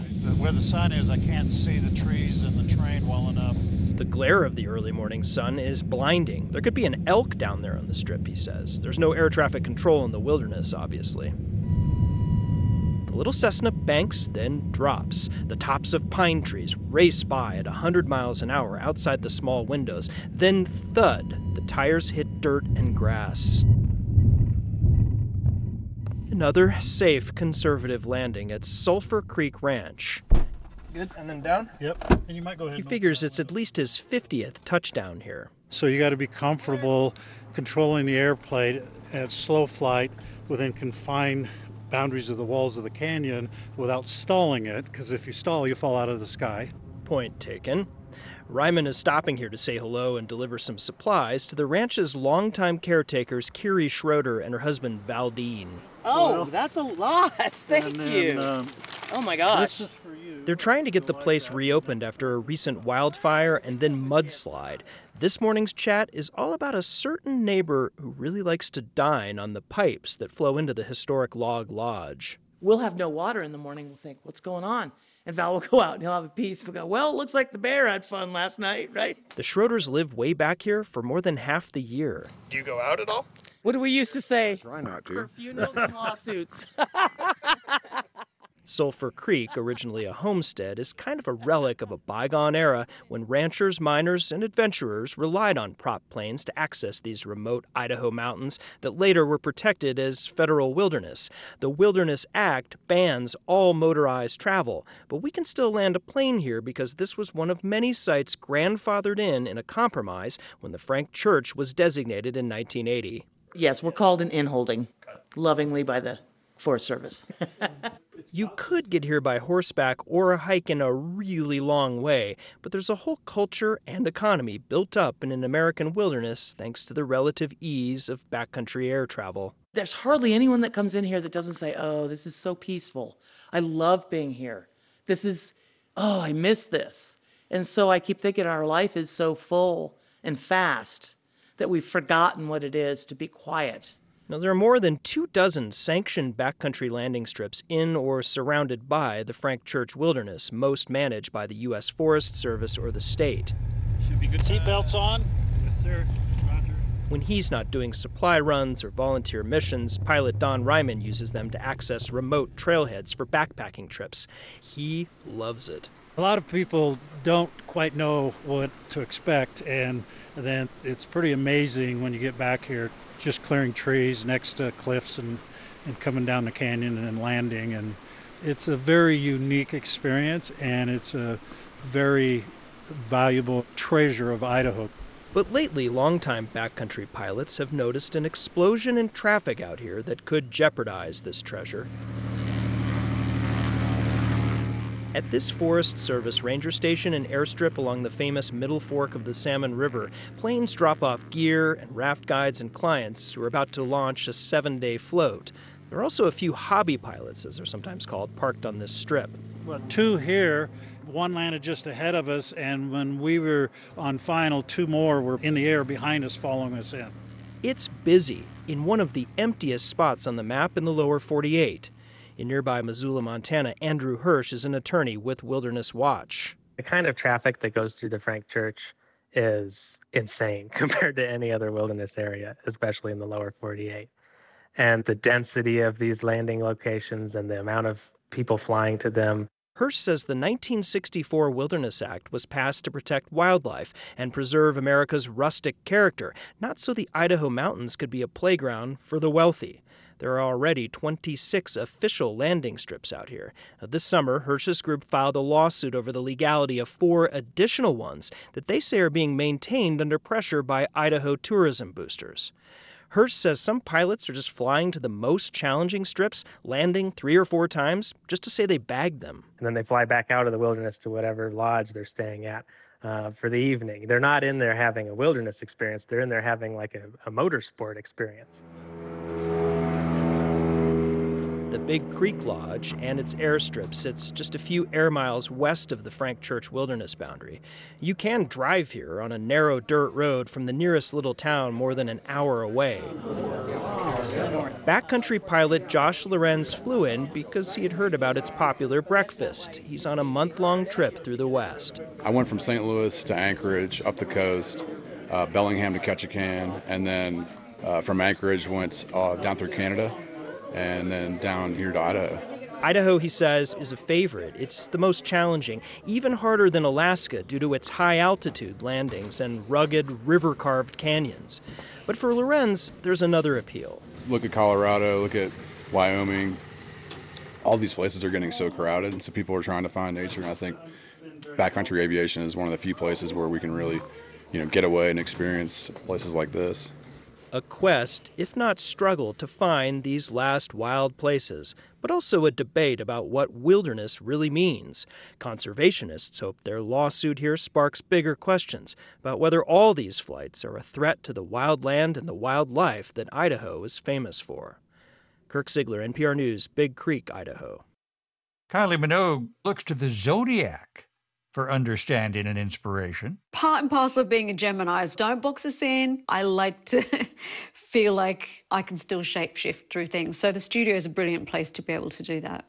Where the sun is, I can't see the trees and the train well enough. The glare of the early morning sun is blinding. There could be an elk down there on the strip, he says. There's no air traffic control in the wilderness, obviously. The little Cessna banks, then drops. The tops of pine trees race by at 100 miles an hour outside the small windows. Then, thud, the tires hit dirt and grass. Another safe conservative landing at Sulphur Creek Ranch. Good, and then down? Yep. And you might go ahead. He figures it's at least his 50th touchdown here. So you got to be comfortable controlling the airplane at slow flight within confined boundaries of the walls of the canyon without stalling it, because if you stall, you fall out of the sky. Point taken. Ryman is stopping here to say hello and deliver some supplies to the ranch's longtime caretakers, Kiri Schroeder and her husband, Valdine. Oh, that's a lot. Thank then, you. Um, oh my gosh. You. They're trying to get the place reopened after a recent wildfire and then mudslide. This morning's chat is all about a certain neighbor who really likes to dine on the pipes that flow into the historic log lodge. We'll have no water in the morning. We'll think, what's going on? And Val will go out and he'll have a piece. He'll go, well, it looks like the bear had fun last night, right? The Schroeders live way back here for more than half the year. Do you go out at all? What do we used to say? Try not to. For funerals and lawsuits. Sulphur Creek, originally a homestead, is kind of a relic of a bygone era when ranchers, miners, and adventurers relied on prop planes to access these remote Idaho mountains that later were protected as federal wilderness. The Wilderness Act bans all motorized travel, but we can still land a plane here because this was one of many sites grandfathered in in a compromise when the Frank Church was designated in 1980. Yes, we're called an in holding lovingly by the Forest Service. You could get here by horseback or a hike in a really long way, but there's a whole culture and economy built up in an American wilderness thanks to the relative ease of backcountry air travel. There's hardly anyone that comes in here that doesn't say, Oh, this is so peaceful. I love being here. This is, oh, I miss this. And so I keep thinking our life is so full and fast that we've forgotten what it is to be quiet now, there are more than two dozen sanctioned backcountry landing strips in or surrounded by the Frank Church Wilderness, most managed by the U.S. Forest Service or the state. Should be good seatbelts on. Yes, sir. Roger. When he's not doing supply runs or volunteer missions, pilot Don Ryman uses them to access remote trailheads for backpacking trips. He loves it. A lot of people don't quite know what to expect, and then it's pretty amazing when you get back here just clearing trees next to cliffs and, and coming down the canyon and landing. And it's a very unique experience and it's a very valuable treasure of Idaho. But lately, longtime backcountry pilots have noticed an explosion in traffic out here that could jeopardize this treasure. At this Forest Service ranger station and airstrip along the famous Middle Fork of the Salmon River, planes drop off gear and raft guides and clients who are about to launch a seven day float. There are also a few hobby pilots, as they're sometimes called, parked on this strip. Well, two here. One landed just ahead of us, and when we were on final, two more were in the air behind us, following us in. It's busy in one of the emptiest spots on the map in the lower 48. In nearby Missoula, Montana, Andrew Hirsch is an attorney with Wilderness Watch. The kind of traffic that goes through the Frank Church is insane compared to any other wilderness area, especially in the lower 48. And the density of these landing locations and the amount of people flying to them. Hirsch says the 1964 Wilderness Act was passed to protect wildlife and preserve America's rustic character, not so the Idaho mountains could be a playground for the wealthy. There are already 26 official landing strips out here. this summer, Hirsch's group filed a lawsuit over the legality of four additional ones that they say are being maintained under pressure by Idaho tourism boosters. Hirsch says some pilots are just flying to the most challenging strips, landing three or four times just to say they bagged them. And then they fly back out of the wilderness to whatever lodge they're staying at. Uh, for the evening. They're not in there having a wilderness experience, they're in there having like a, a motorsport experience. The Big Creek Lodge and its airstrip sits just a few air miles west of the Frank Church Wilderness boundary. You can drive here on a narrow dirt road from the nearest little town more than an hour away. Backcountry pilot Josh Lorenz flew in because he had heard about its popular breakfast. He's on a month long trip through the West. I went from St. Louis to Anchorage, up the coast, uh, Bellingham to Ketchikan, and then uh, from Anchorage went uh, down through Canada and then down here to Idaho. Idaho, he says, is a favorite. It's the most challenging, even harder than Alaska due to its high altitude landings and rugged, river carved canyons. But for Lorenz, there's another appeal. Look at Colorado, look at Wyoming. All these places are getting so crowded, and so people are trying to find nature. And I think backcountry aviation is one of the few places where we can really, you know, get away and experience places like this a quest, if not struggle, to find these last wild places, but also a debate about what wilderness really means. Conservationists hope their lawsuit here sparks bigger questions about whether all these flights are a threat to the wild land and the wildlife that Idaho is famous for. Kirk Siegler, NPR News, Big Creek, Idaho. Kylie Minogue looks to the zodiac for understanding and inspiration. Part and parcel of being a Gemini is don't box us in. I like to feel like I can still shapeshift through things. So the studio is a brilliant place to be able to do that.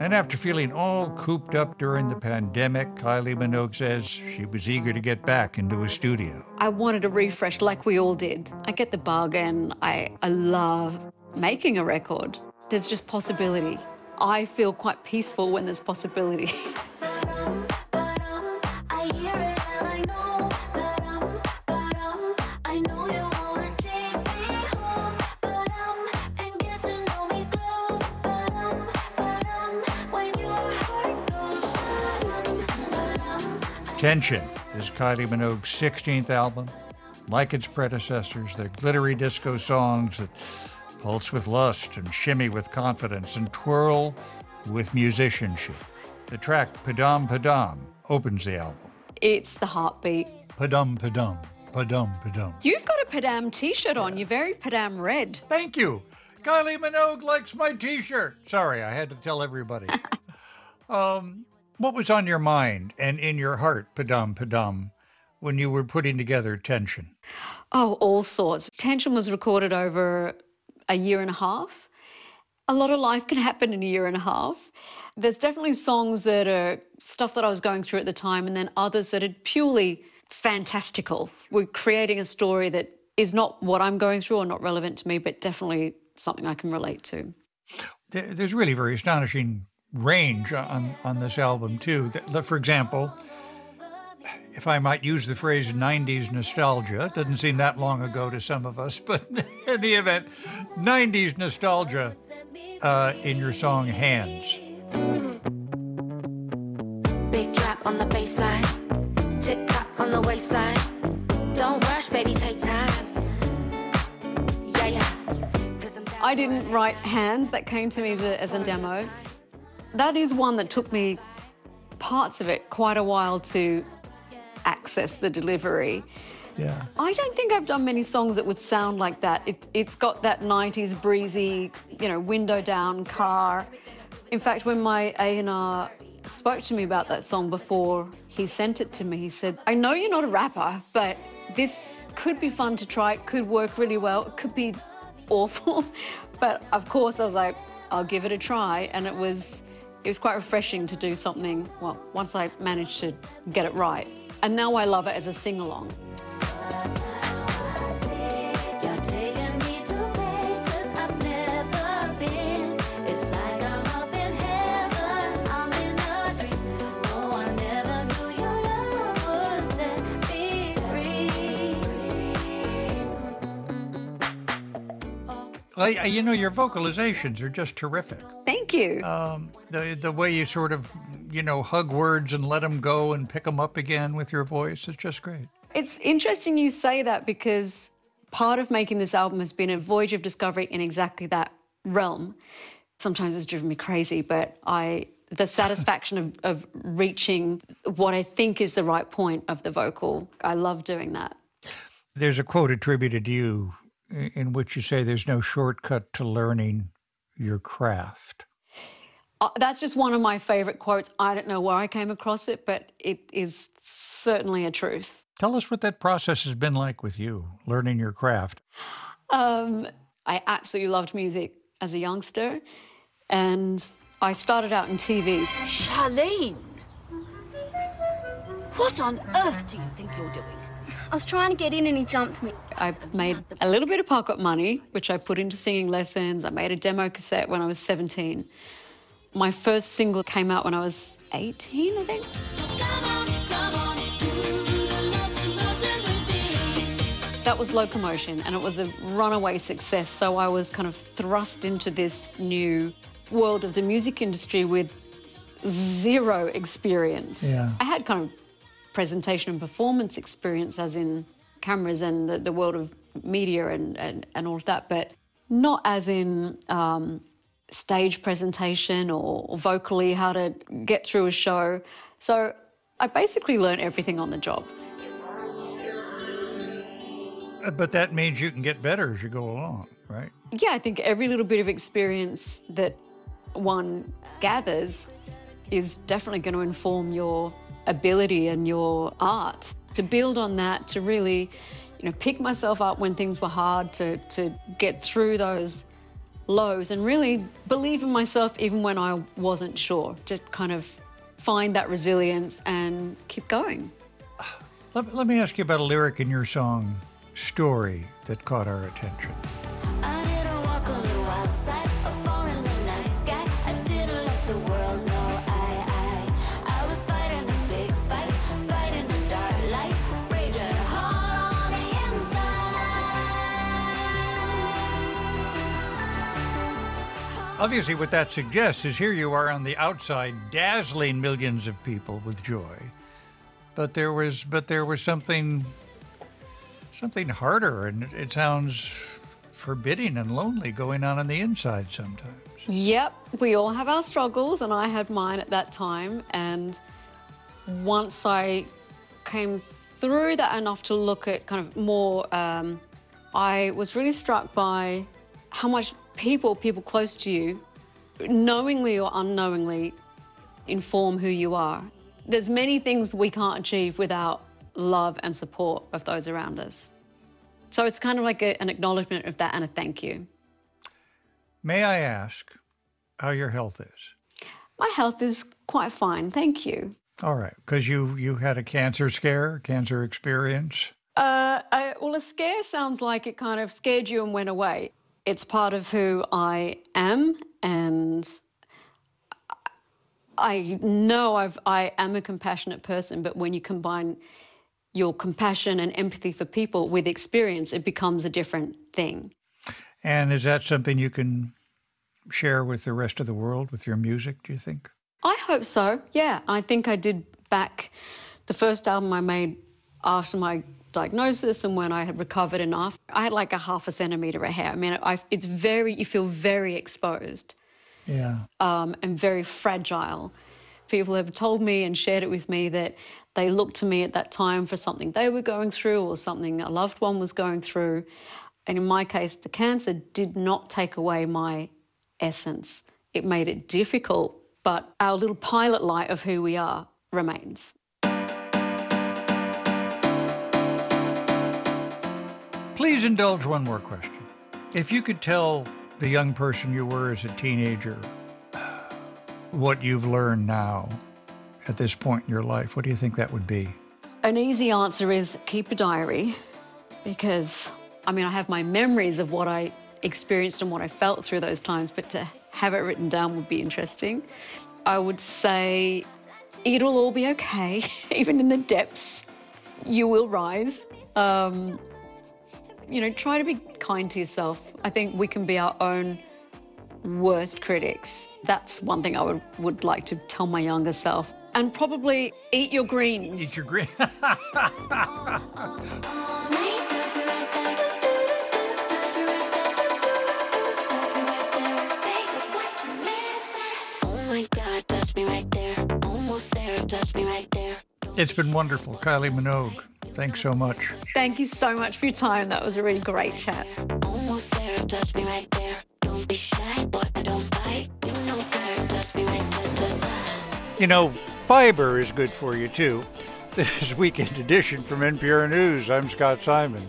And after feeling all cooped up during the pandemic, Kylie Minogue says she was eager to get back into a studio. I wanted a refresh like we all did. I get the bargain. I, I love making a record. There's just possibility. I feel quite peaceful when there's possibility. Tension is Kylie Minogue's 16th album. Like its predecessors, they're glittery disco songs that pulse with lust and shimmy with confidence and twirl with musicianship. The track Padam Padam opens the album. It's the heartbeat. Padam Padam, Padam Padam. You've got a Padam t shirt on. You're very Padam red. Thank you. Kylie Minogue likes my t shirt. Sorry, I had to tell everybody. um, what was on your mind and in your heart, Padam Padam, when you were putting together Tension? Oh, all sorts. Tension was recorded over a year and a half. A lot of life can happen in a year and a half. There's definitely songs that are stuff that I was going through at the time, and then others that are purely fantastical. We're creating a story that is not what I'm going through or not relevant to me, but definitely something I can relate to. There's really very astonishing range on, on this album, too. For example, if I might use the phrase 90s nostalgia, it doesn't seem that long ago to some of us, but in any event, 90s nostalgia uh, in your song Hands. Big drop on the bassline, tick tock on the waistline. Don't rush, baby, take time. Yeah, yeah. I didn't write Hands, that came to me as a, as a demo. That is one that took me parts of it quite a while to access the delivery. Yeah. I don't think I've done many songs that would sound like that. It, it's got that 90s breezy, you know, window down car. In fact, when my A&R spoke to me about that song before he sent it to me, he said, I know you're not a rapper, but this could be fun to try. It could work really well. It could be awful. but of course, I was like, I'll give it a try. And it was it was quite refreshing to do something, well, once I managed to get it right. And now I love it as a sing along. Well, you know, your vocalizations are just terrific. Thank you. Um, the the way you sort of, you know, hug words and let them go and pick them up again with your voice is just great. It's interesting you say that because part of making this album has been a voyage of discovery in exactly that realm. Sometimes it's driven me crazy, but I the satisfaction of, of reaching what I think is the right point of the vocal. I love doing that. There's a quote attributed to you in which you say there's no shortcut to learning your craft. Uh, that's just one of my favorite quotes. I don't know where I came across it, but it is certainly a truth. Tell us what that process has been like with you, learning your craft. Um, I absolutely loved music as a youngster, and I started out in TV. Charlene, what on earth do you think you're doing? I was trying to get in and he jumped me. I made a little bit of pocket money, which I put into singing lessons. I made a demo cassette when I was 17. My first single came out when I was 18, I think. That was Locomotion, and it was a runaway success. So I was kind of thrust into this new world of the music industry with zero experience. Yeah. I had kind of presentation and performance experience, as in cameras and the, the world of media and, and, and all of that, but not as in um, stage presentation or, or vocally how to get through a show. So I basically learned everything on the job. Uh, But that means you can get better as you go along, right? Yeah, I think every little bit of experience that one gathers is definitely going to inform your ability and your art. To build on that, to really you know, pick myself up when things were hard, to, to get through those lows and really believe in myself even when I wasn't sure. Just kind of find that resilience and keep going. Let, let me ask you about a lyric in your song, Story, that caught our attention. Obviously, what that suggests is here you are on the outside, dazzling millions of people with joy, but there was, but there was something, something harder, and it, sounds forbidding and lonely going on on the inside sometimes. Yep, we all have our struggles, and I had mine at that time. And once I came through that enough to look at kind of more, um, I was really struck by how much people, people close to you, knowingly or unknowingly, inform who you are. There's many things we can't achieve without love and support of those around us. So it's kind of like a, an acknowledgement of that and a thank you. May I ask how your health is? My health is quite fine, thank you. All right, because you you had a cancer scare, cancer experience. Uh, I, well, a scare sounds like it kind of scared you and went away. It's part of who I am, and I know I've, I am a compassionate person, but when you combine your compassion and empathy for people with experience, it becomes a different thing. And is that something you can share with the rest of the world with your music, do you think? I hope so. Yeah, I think I did back the first album I made after my diagnosis and when I had recovered enough. I had like a half a centimeter of hair. I mean, I, it's very, you feel very exposed Yeah. um, and very fragile. People have told me and shared it with me that they looked to me at that time for something they were going through or something a loved one was going through. And in my case, the cancer did not take away my essence. It made it difficult, but our little pilot light of who we are remains. Please indulge one more question. If you could tell the young person you were as a teenager what you've learned now at this point in your life, what do you think that would be? An easy answer is keep a diary because, I mean, I have my memories of what I experienced and what I felt through those times, but to have it written down would be interesting. I would say it'll all be okay, even in the depths, you will rise. Um, you know, try to be kind to yourself. I think we can be our own worst critics. That's one thing I would, would like to tell my younger self. And probably eat your greens. Eat your greens. Oh my God, touch me right there. Almost there, touch me right there. Almost there, touch me right there. It's been wonderful. Kylie Minogue, thanks so much. Thank you so much for your time. That was a really great chat. Almost there, touch me right there. Don't be shy, boy, I don't bite. You know better, touch me right there. You know, fiber is good for you too. This is Weekend Edition from NPR News. I'm Scott Simon.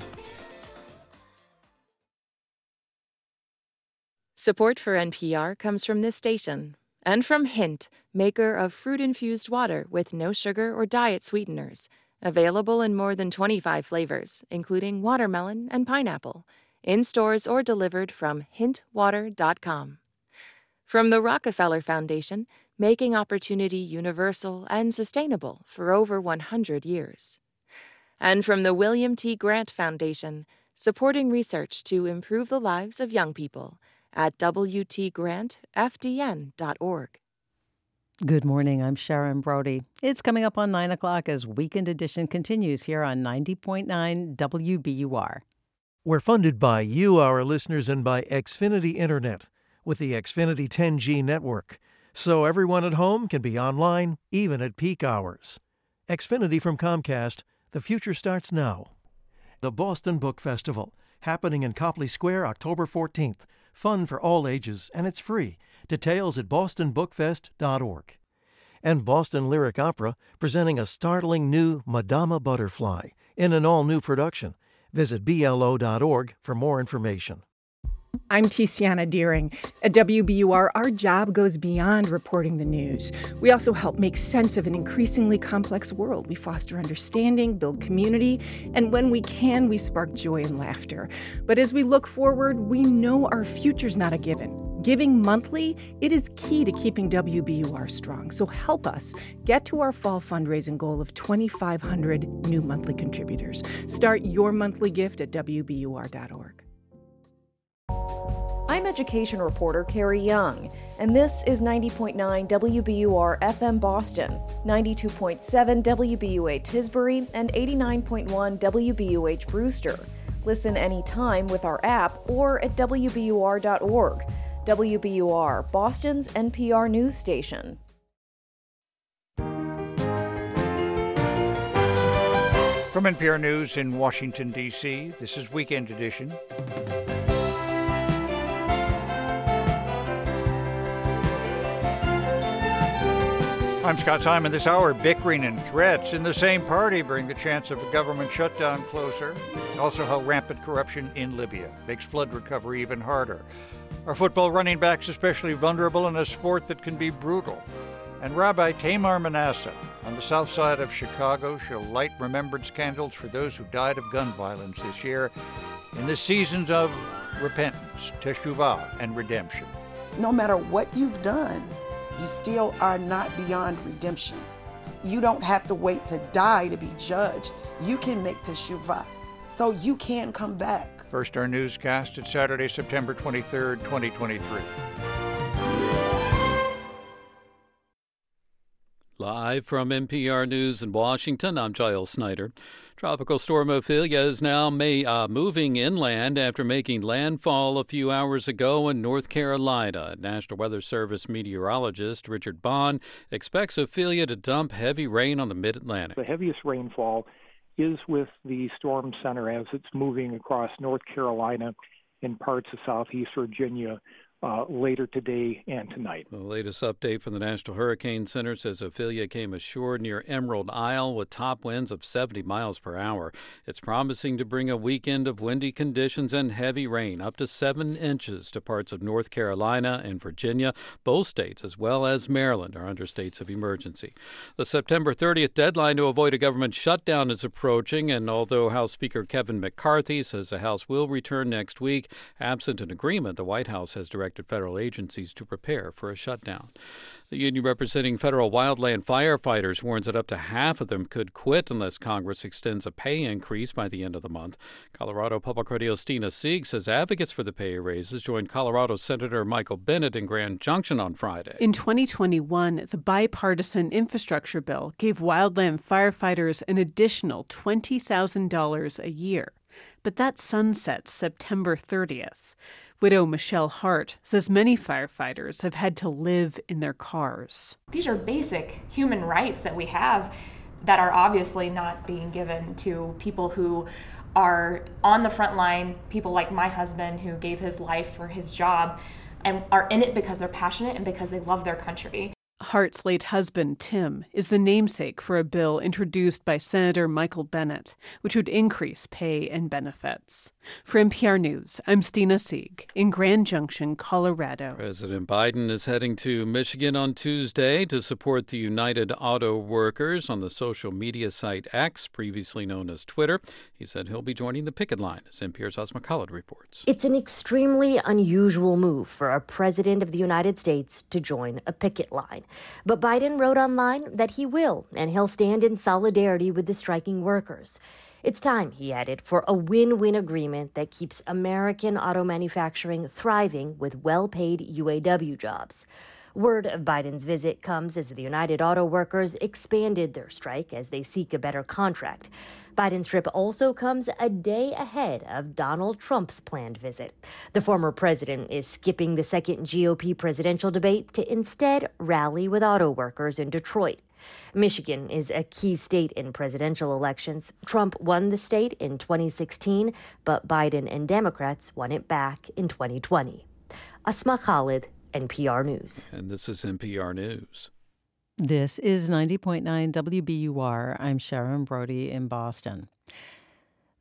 Support for NPR comes from this station and from Hint, maker of fruit infused water with no sugar or diet sweeteners. Available in more than 25 flavors, including watermelon and pineapple, in stores or delivered from hintwater.com. From the Rockefeller Foundation, making opportunity universal and sustainable for over 100 years. And from the William T. Grant Foundation, supporting research to improve the lives of young people at WTGrantFDN.org. Good morning. I'm Sharon Brody. It's coming up on 9 o'clock as Weekend Edition continues here on 90.9 WBUR. We're funded by you, our listeners, and by Xfinity Internet with the Xfinity 10G network, so everyone at home can be online even at peak hours. Xfinity from Comcast, the future starts now. The Boston Book Festival, happening in Copley Square October 14th. Fun for all ages, and it's free. Details at bostonbookfest.org. And Boston Lyric Opera presenting a startling new Madama Butterfly in an all new production Visit BLO.org for more information. I'm Tiziana Dearing. At WBUR, our job goes beyond reporting the news. We also help make sense of an increasingly complex world. We foster understanding, build community, and when we can, we spark joy and laughter. But as we look forward, we know our future's not a given. Giving monthly, it is key to keeping WBUR strong. So help us get to our fall fundraising goal of 2,500 new monthly contributors. Start your monthly gift at WBUR.org. I'm education reporter Carrie Jung, and this is 90.9 WBUR FM Boston, 92.7 WBUA Tisbury, and 89.1 WBUH Brewster. Listen anytime with our app or at WBUR.org. WBUR, Boston's NPR news station. From NPR News in Washington, D.C., this is Weekend Edition. I'm Scott Simon. This hour, bickering and threats in the same party bring the chance of a government shutdown closer. Also, how rampant corruption in Libya makes flood recovery even harder. Are football running backs especially vulnerable in a sport that can be brutal? And Rabbi Tamar Manasseh on the south side of Chicago shall light remembrance candles for those who died of gun violence this year in the seasons of repentance, teshuvah, and redemption. No matter what you've done, you still are not beyond redemption. You don't have to wait to die to be judged. You can make teshuvah, so you can come back. First, our newscast at Saturday, September 23rd, 2023. Live from NPR News in Washington, I'm Giles Snyder. Tropical storm Ophelia is now may, uh, moving inland after making landfall a few hours ago in North Carolina. National Weather Service meteorologist Richard Bond expects Ophelia to dump heavy rain on the mid Atlantic. The heaviest rainfall is with the storm center as it's moving across North Carolina and parts of southeast Virginia uh, later today and tonight. The latest update from the National Hurricane Center says Ophelia came ashore near Emerald Isle with top winds of 70 miles per hour. It's promising to bring a weekend of windy conditions and heavy rain, up to seven inches to parts of North Carolina and Virginia. Both states, as well as Maryland, are under states of emergency. The September 30th deadline to avoid a government shutdown is approaching, and although House Speaker Kevin McCarthy says the House will return next week, absent an agreement, the White House has directed directed federal agencies to prepare for a shutdown. The union representing federal wildland firefighters warns that up to half of them could quit unless Congress extends a pay increase by the end of the month. Colorado Public Radio's Stina Sieg says advocates for the pay raises joined Colorado Senator Michael Bennet in Grand Junction on Friday. In 2021, the bipartisan infrastructure bill gave wildland firefighters an additional $20,000 a year. But that sunsets September 30th. Widow Michelle Hart says many firefighters have had to live in their cars. These are basic human rights that we have that are obviously not being given to people who are on the front line, people like my husband who gave his life for his job and are in it because they're passionate and because they love their country. Hart's late husband, Tim, is the namesake for a bill introduced by Senator Michael Bennet, which would increase pay and benefits. For NPR News, I'm Stina Sieg in Grand Junction, Colorado. President Biden is heading to Michigan on Tuesday to support the United Auto Workers on the social media site X, previously known as Twitter. He said he'll be joining the picket line, as NPR's Asma Khalid reports. It's an extremely unusual move for a president of the United States to join a picket line. But Biden wrote online that he will, and he'll stand in solidarity with the striking workers. It's time, he added, for a win win agreement that keeps American auto manufacturing thriving with well paid UAW jobs. Word of Biden's visit comes as the United Auto Workers expanded their strike as they seek a better contract. Biden's trip also comes a day ahead of Donald Trump's planned visit. The former president is skipping the second GOP presidential debate to instead rally with auto workers in Detroit. Michigan is a key state in presidential elections. Trump won the state in 2016, but Biden and Democrats won it back in 2020. Asma Khalid, NPR News. And this is NPR News. This is 90.9 WBUR. I'm Sharon Brody in Boston.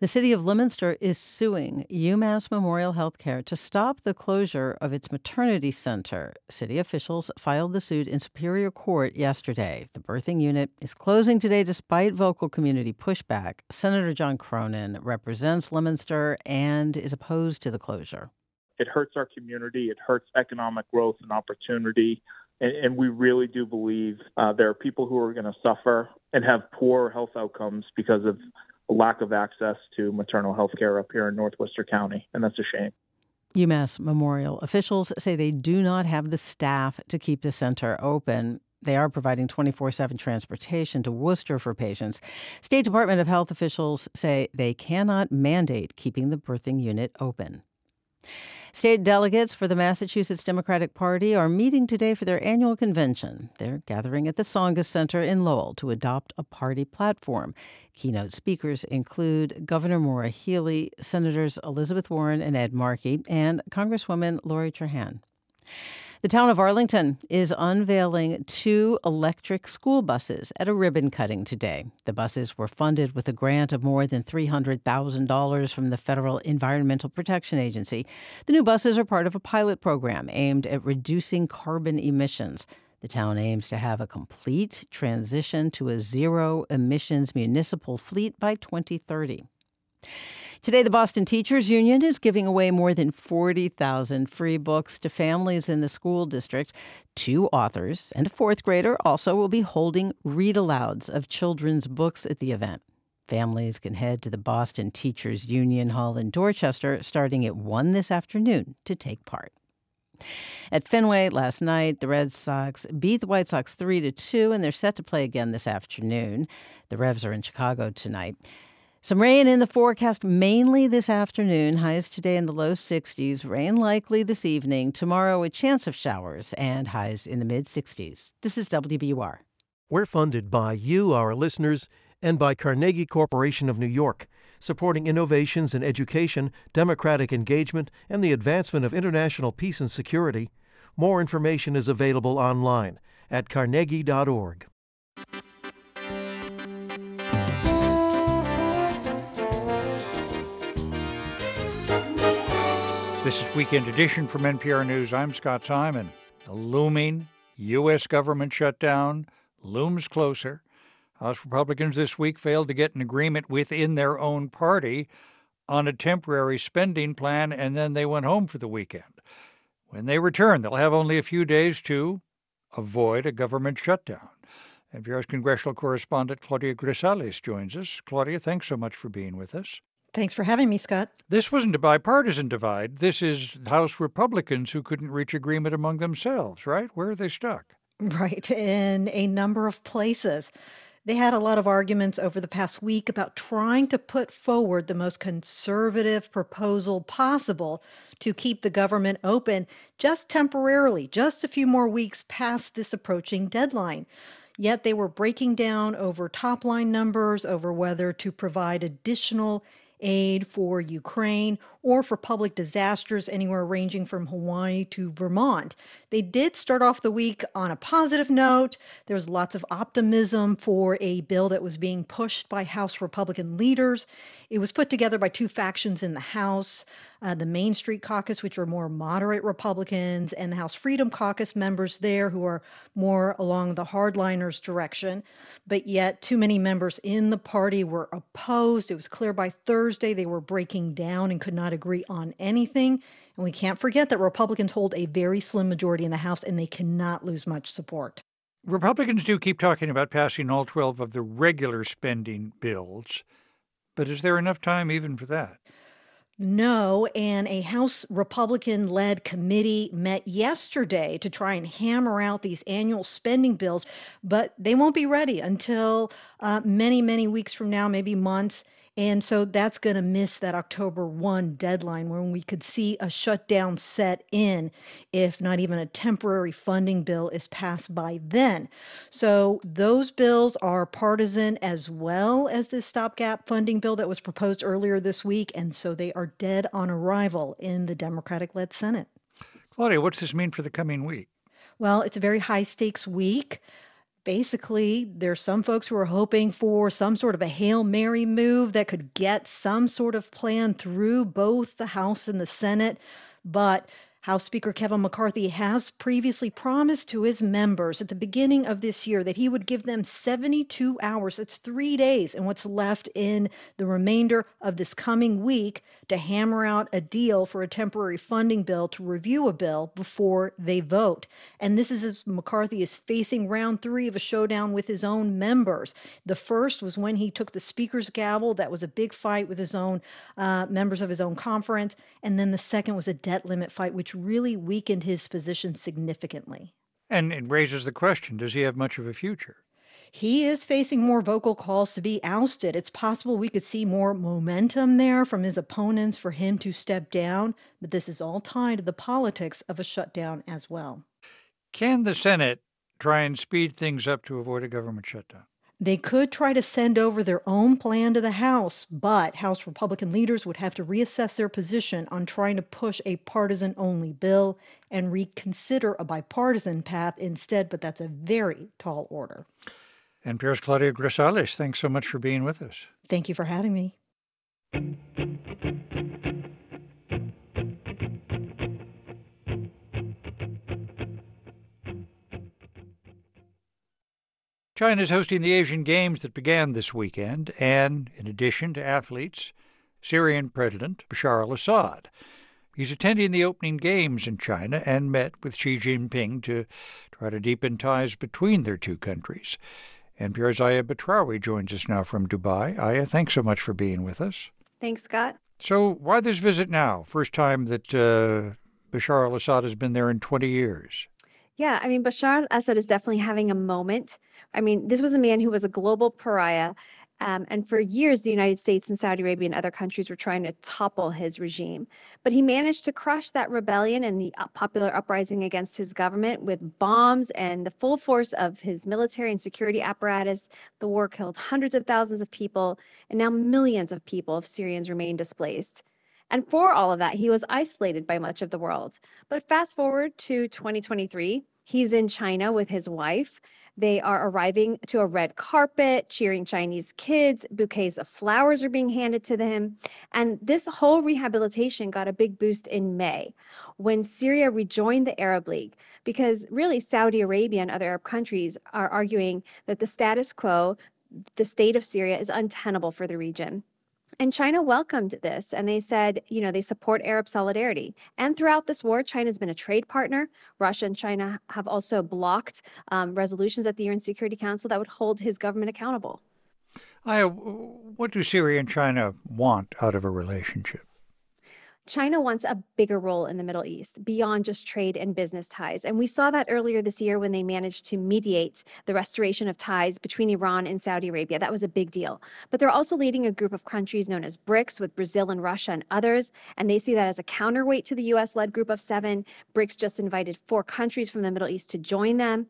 The city of Leominster is suing UMass Memorial Healthcare to stop the closure of its maternity center. City officials filed the suit in Superior Court yesterday. The birthing unit is closing today despite vocal community pushback. Senator John Cronin represents Leominster and is opposed to the closure. It hurts our community, it hurts economic growth and opportunity. And, and we really do believe uh, there are people who are going to suffer and have poor health outcomes because of lack of access to maternal health care up here in North Worcester County, and that's a shame. UMass Memorial officials say they do not have the staff to keep the center open. They are providing 24 7 transportation to Worcester for patients. State Department of Health officials say they cannot mandate keeping the birthing unit open. State delegates for the Massachusetts Democratic Party are meeting today for their annual convention. They're gathering at the Tsongas Center in Lowell to adopt a party platform. Keynote speakers include Governor Maura Healey, Senators Elizabeth Warren and Ed Markey, and Congresswoman Lori Trahan. The town of Arlington is unveiling two electric school buses at a ribbon cutting today. The buses were funded with a grant of more than $300,000 from the Federal Environmental Protection Agency. The new buses are part of a pilot program aimed at reducing carbon emissions. The town aims to have a complete transition to a zero emissions municipal fleet by 2030. Today, the Boston Teachers Union is giving away more than 40,000 free books to families in the school district. Two authors and a fourth grader also will be holding read alouds of children's books at the event. Families can head to the Boston Teachers Union Hall in Dorchester starting at 1 this afternoon to take part. At Fenway last night, the Red Sox beat the White Sox 3 to 2 and they're set to play again this afternoon. The Revs are in Chicago tonight. Some rain in the forecast mainly this afternoon. Highs today in the low 60s. Rain likely this evening. Tomorrow, a chance of showers and highs in the mid 60s. This is WBUR. We're funded by you, our listeners, and by Carnegie Corporation of New York, supporting innovations in education, democratic engagement, and the advancement of international peace and security. More information is available online at carnegie.org. This is Weekend Edition from NPR News. I'm Scott Simon. The looming U.S. government shutdown looms closer. House Republicans this week failed to get an agreement within their own party on a temporary spending plan, and then they went home for the weekend. When they return, they'll have only a few days to avoid a government shutdown. NPR's congressional correspondent Claudia Grisales joins us. Claudia, thanks so much for being with us. Thanks for having me, Scott. This wasn't a bipartisan divide. This is House Republicans who couldn't reach agreement among themselves, right? Where are they stuck? Right, in a number of places. They had a lot of arguments over the past week about trying to put forward the most conservative proposal possible to keep the government open just temporarily, just a few more weeks past this approaching deadline. Yet they were breaking down over top line numbers, over whether to provide additional aid for Ukraine or for public disasters anywhere ranging from Hawaii to Vermont. They did start off the week on a positive note. There was lots of optimism for a bill that was being pushed by House Republican leaders. It was put together by two factions in the House uh, the Main Street Caucus, which are more moderate Republicans, and the House Freedom Caucus members there who are more along the hardliners direction. But yet, too many members in the party were opposed. It was clear by Thursday they were breaking down and could not agree on anything. And we can't forget that Republicans hold a very slim majority in the House and they cannot lose much support. Republicans do keep talking about passing all 12 of the regular spending bills, but is there enough time even for that? No, and a House Republican led committee met yesterday to try and hammer out these annual spending bills, but they won't be ready until uh, many, many weeks from now, maybe months. And so that's going to miss that October 1 deadline when we could see a shutdown set in if not even a temporary funding bill is passed by then. So those bills are partisan as well as this stopgap funding bill that was proposed earlier this week. And so they are dead on arrival in the Democratic led Senate. Claudia, what's this mean for the coming week? Well, it's a very high stakes week Basically, there's some folks who are hoping for some sort of a Hail Mary move that could get some sort of plan through both the House and the Senate. But House Speaker Kevin McCarthy has previously promised to his members at the beginning of this year that he would give them 72 hours. That's three days and what's left in the remainder of this coming week to hammer out a deal for a temporary funding bill to review a bill before they vote. And this is as McCarthy is facing round three of a showdown with his own members. The first was when he took the Speaker's gavel. That was a big fight with his own uh, members of his own conference. And then the second was a debt limit fight, which really weakened his position significantly. And it raises the question does he have much of a future? He is facing more vocal calls to be ousted. It's possible we could see more momentum there from his opponents for him to step down, but this is all tied to the politics of a shutdown as well. Can the Senate try and speed things up to avoid a government shutdown? They could try to send over their own plan to the House, but House Republican leaders would have to reassess their position on trying to push a partisan only bill and reconsider a bipartisan path instead, but that's a very tall order. NPR's Claudia Grisales, thanks so much for being with us. Thank you for having me. China is hosting the Asian Games that began this weekend, and in addition to athletes, Syrian President Bashar al Assad. He's attending the opening games in China and met with Xi Jinping to try to deepen ties between their two countries. NPR's Aya Batrawi joins us now from Dubai. Aya, thanks so much for being with us. Thanks, Scott. So, why this visit now? First time that uh, Bashar al Assad has been there in 20 years. Yeah, I mean, Bashar al Assad is definitely having a moment. I mean, this was a man who was a global pariah. Um, and for years, the United States and Saudi Arabia and other countries were trying to topple his regime. But he managed to crush that rebellion and the popular uprising against his government with bombs and the full force of his military and security apparatus. The war killed hundreds of thousands of people, and now millions of people of Syrians remain displaced. And for all of that, he was isolated by much of the world. But fast forward to 2023, he's in China with his wife. They are arriving to a red carpet, cheering Chinese kids. Bouquets of flowers are being handed to them. And this whole rehabilitation got a big boost in May when Syria rejoined the Arab League, because really Saudi Arabia and other Arab countries are arguing that the status quo, the state of Syria, is untenable for the region. And China welcomed this and they said, you know, they support Arab solidarity. And throughout this war, China's been a trade partner. Russia and China have also blocked um, resolutions at the UN Security Council that would hold his government accountable. Aya, what do Syria and China want out of a relationship? China wants a bigger role in the Middle East beyond just trade and business ties. And we saw that earlier this year when they managed to mediate the restoration of ties between Iran and Saudi Arabia. That was a big deal. But they're also leading a group of countries known as BRICS with Brazil and Russia and others. And they see that as a counterweight to the US led group of seven. BRICS just invited four countries from the Middle East to join them.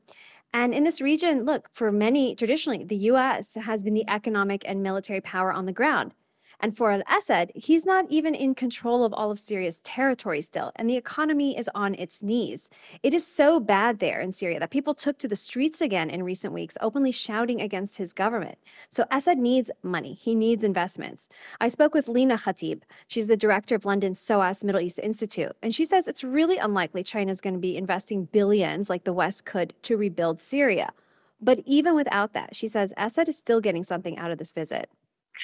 And in this region, look, for many, traditionally, the US has been the economic and military power on the ground. And for al Assad, he's not even in control of all of Syria's territory still, and the economy is on its knees. It is so bad there in Syria that people took to the streets again in recent weeks, openly shouting against his government. So Assad needs money, he needs investments. I spoke with Lina Khatib. She's the director of London's SOAS Middle East Institute, and she says it's really unlikely China's going to be investing billions like the West could to rebuild Syria. But even without that, she says Assad is still getting something out of this visit.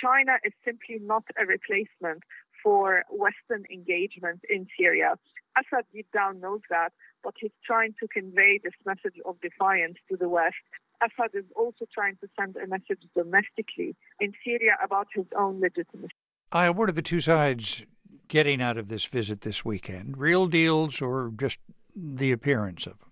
China is simply not a replacement for Western engagement in Syria. Assad deep down knows that, but he's trying to convey this message of defiance to the West. Assad is also trying to send a message domestically in Syria about his own legitimacy. Aya, what are the two sides getting out of this visit this weekend? Real deals or just the appearance of them?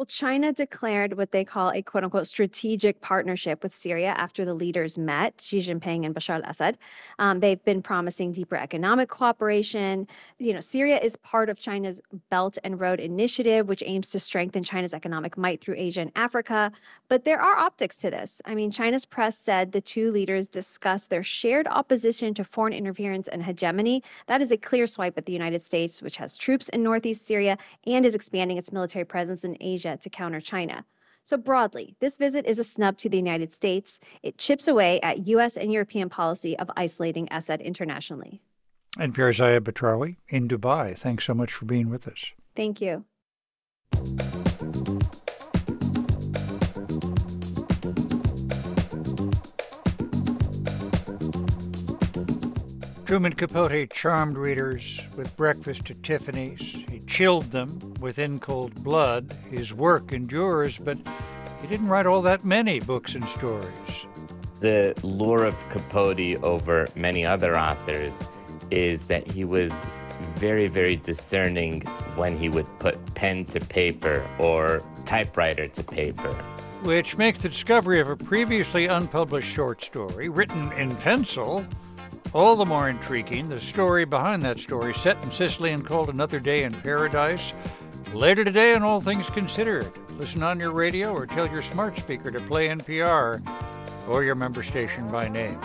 Well, China declared what they call a quote unquote strategic partnership with Syria after the leaders met, Xi Jinping and Bashar al Assad. Um, they've been promising deeper economic cooperation. You know, Syria is part of China's Belt and Road Initiative, which aims to strengthen China's economic might through Asia and Africa. But there are optics to this. I mean, China's press said the two leaders discussed their shared opposition to foreign interference and hegemony. That is a clear swipe at the United States, which has troops in northeast Syria and is expanding its military presence in Asia to counter China. So, broadly, this visit is a snub to the United States. It chips away at U.S. and European policy of isolating Assad internationally. And Zaya Batrawi in Dubai. Thanks so much for being with us. Thank you. Truman Capote charmed readers with breakfast at Tiffany's. He chilled them with In Cold Blood. His work endures, but he didn't write all that many books and stories. The lure of Capote over many other authors is that he was very, very discerning when he would put pen to paper or typewriter to paper. Which makes the discovery of a previously unpublished short story, written in pencil, all the more intriguing, the story behind that story, set in Sicily and called Another Day in Paradise, later today on All Things Considered. Listen on your radio or tell your smart speaker to play NPR or your member station by name.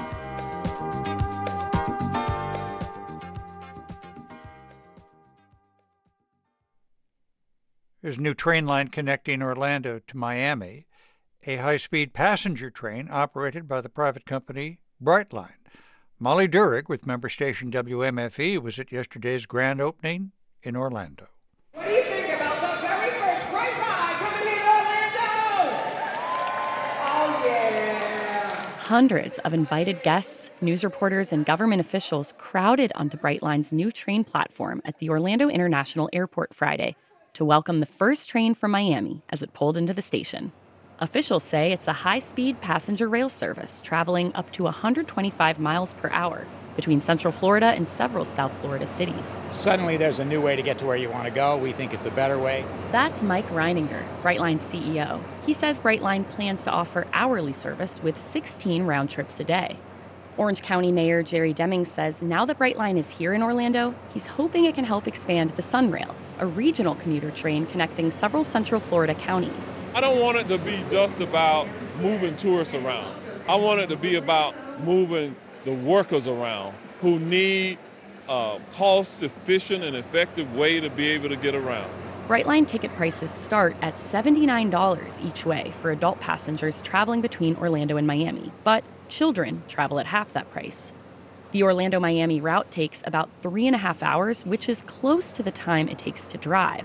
There's a new train line connecting Orlando to Miami, a high speed passenger train operated by the private company Brightline. Molly Duerig with member station WMFE was at yesterday's grand opening in Orlando. What do you think about the very first train ride coming here to Orlando? Oh, yeah. Hundreds of invited guests, news reporters, and government officials crowded onto Brightline's new train platform at the Orlando International Airport Friday to welcome the first train from Miami as it pulled into the station. Officials say it's a high speed passenger rail service traveling up to 125 miles per hour between Central Florida and several South Florida cities. Suddenly, there's a new way to get to where you want to go. We think it's a better way. That's Mike Reininger, Brightline's CEO. He says Brightline plans to offer hourly service with 16 round trips a day. Orange County Mayor Jerry Demings says now that Brightline is here in Orlando, he's hoping it can help expand the Sunrail, a regional commuter train connecting several Central Florida counties. I don't want it to be just about moving tourists around. I want it to be about moving the workers around who need a cost efficient and effective way to be able to get around. Brightline ticket prices start at $79 each way for adult passengers traveling between Orlando and Miami, but children travel at half that price. The Orlando Miami route takes about three and a half hours, which is close to the time it takes to drive.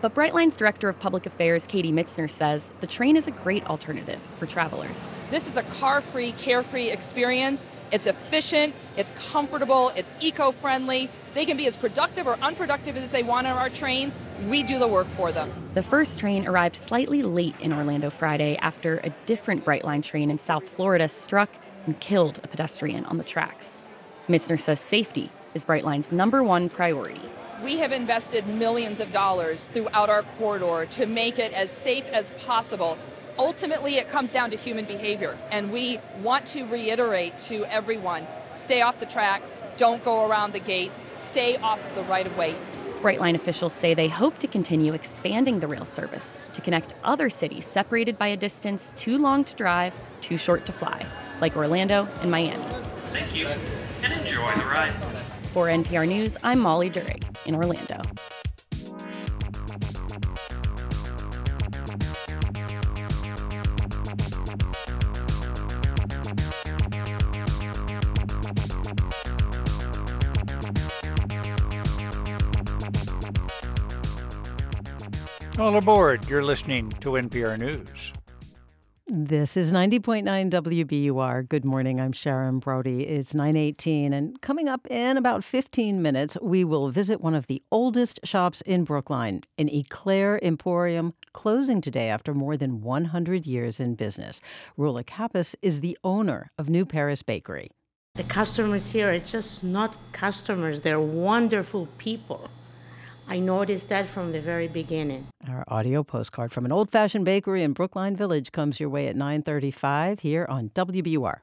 But Brightline's Director of Public Affairs, Katie Mitzner, says the train is a great alternative for travelers. This is a car free, carefree experience. It's efficient, it's comfortable, it's eco friendly. They can be as productive or unproductive as they want on our trains. We do the work for them. The first train arrived slightly late in Orlando Friday after a different Brightline train in South Florida struck and killed a pedestrian on the tracks. Mitzner says safety is Brightline's number one priority. We have invested millions of dollars throughout our corridor to make it as safe as possible. Ultimately, it comes down to human behavior, and we want to reiterate to everyone stay off the tracks, don't go around the gates, stay off the right of way. Brightline officials say they hope to continue expanding the rail service to connect other cities separated by a distance too long to drive, too short to fly, like Orlando and Miami. Thank you, and enjoy the ride. For NPR News, I'm Molly Duerig in Orlando. All aboard. You're listening to NPR News. This is 90.9 WBUR. Good morning. I'm Sharon Brody. It's 9:18 and coming up in about 15 minutes, we will visit one of the oldest shops in Brookline, an Eclair Emporium, closing today after more than 100 years in business. Rula Kappas is the owner of New Paris Bakery. The customers here are just not customers, they're wonderful people. I noticed that from the very beginning. Our audio postcard from an old-fashioned bakery in Brookline Village comes your way at 9:35 here on WBUR.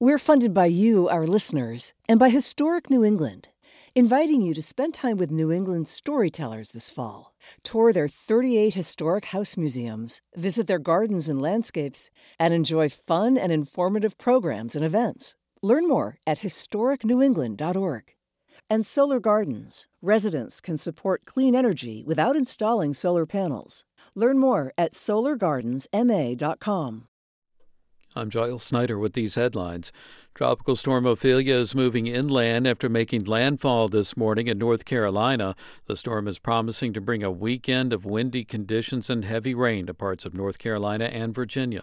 We're funded by you, our listeners, and by Historic New England, inviting you to spend time with New England storytellers this fall. Tour their 38 historic house museums, visit their gardens and landscapes, and enjoy fun and informative programs and events. Learn more at historicnewengland.org. And Solar Gardens. Residents can support clean energy without installing solar panels. Learn more at solargardensma.com. I'm Giles Snyder with these headlines. Tropical storm Ophelia is moving inland after making landfall this morning in North Carolina. The storm is promising to bring a weekend of windy conditions and heavy rain to parts of North Carolina and Virginia.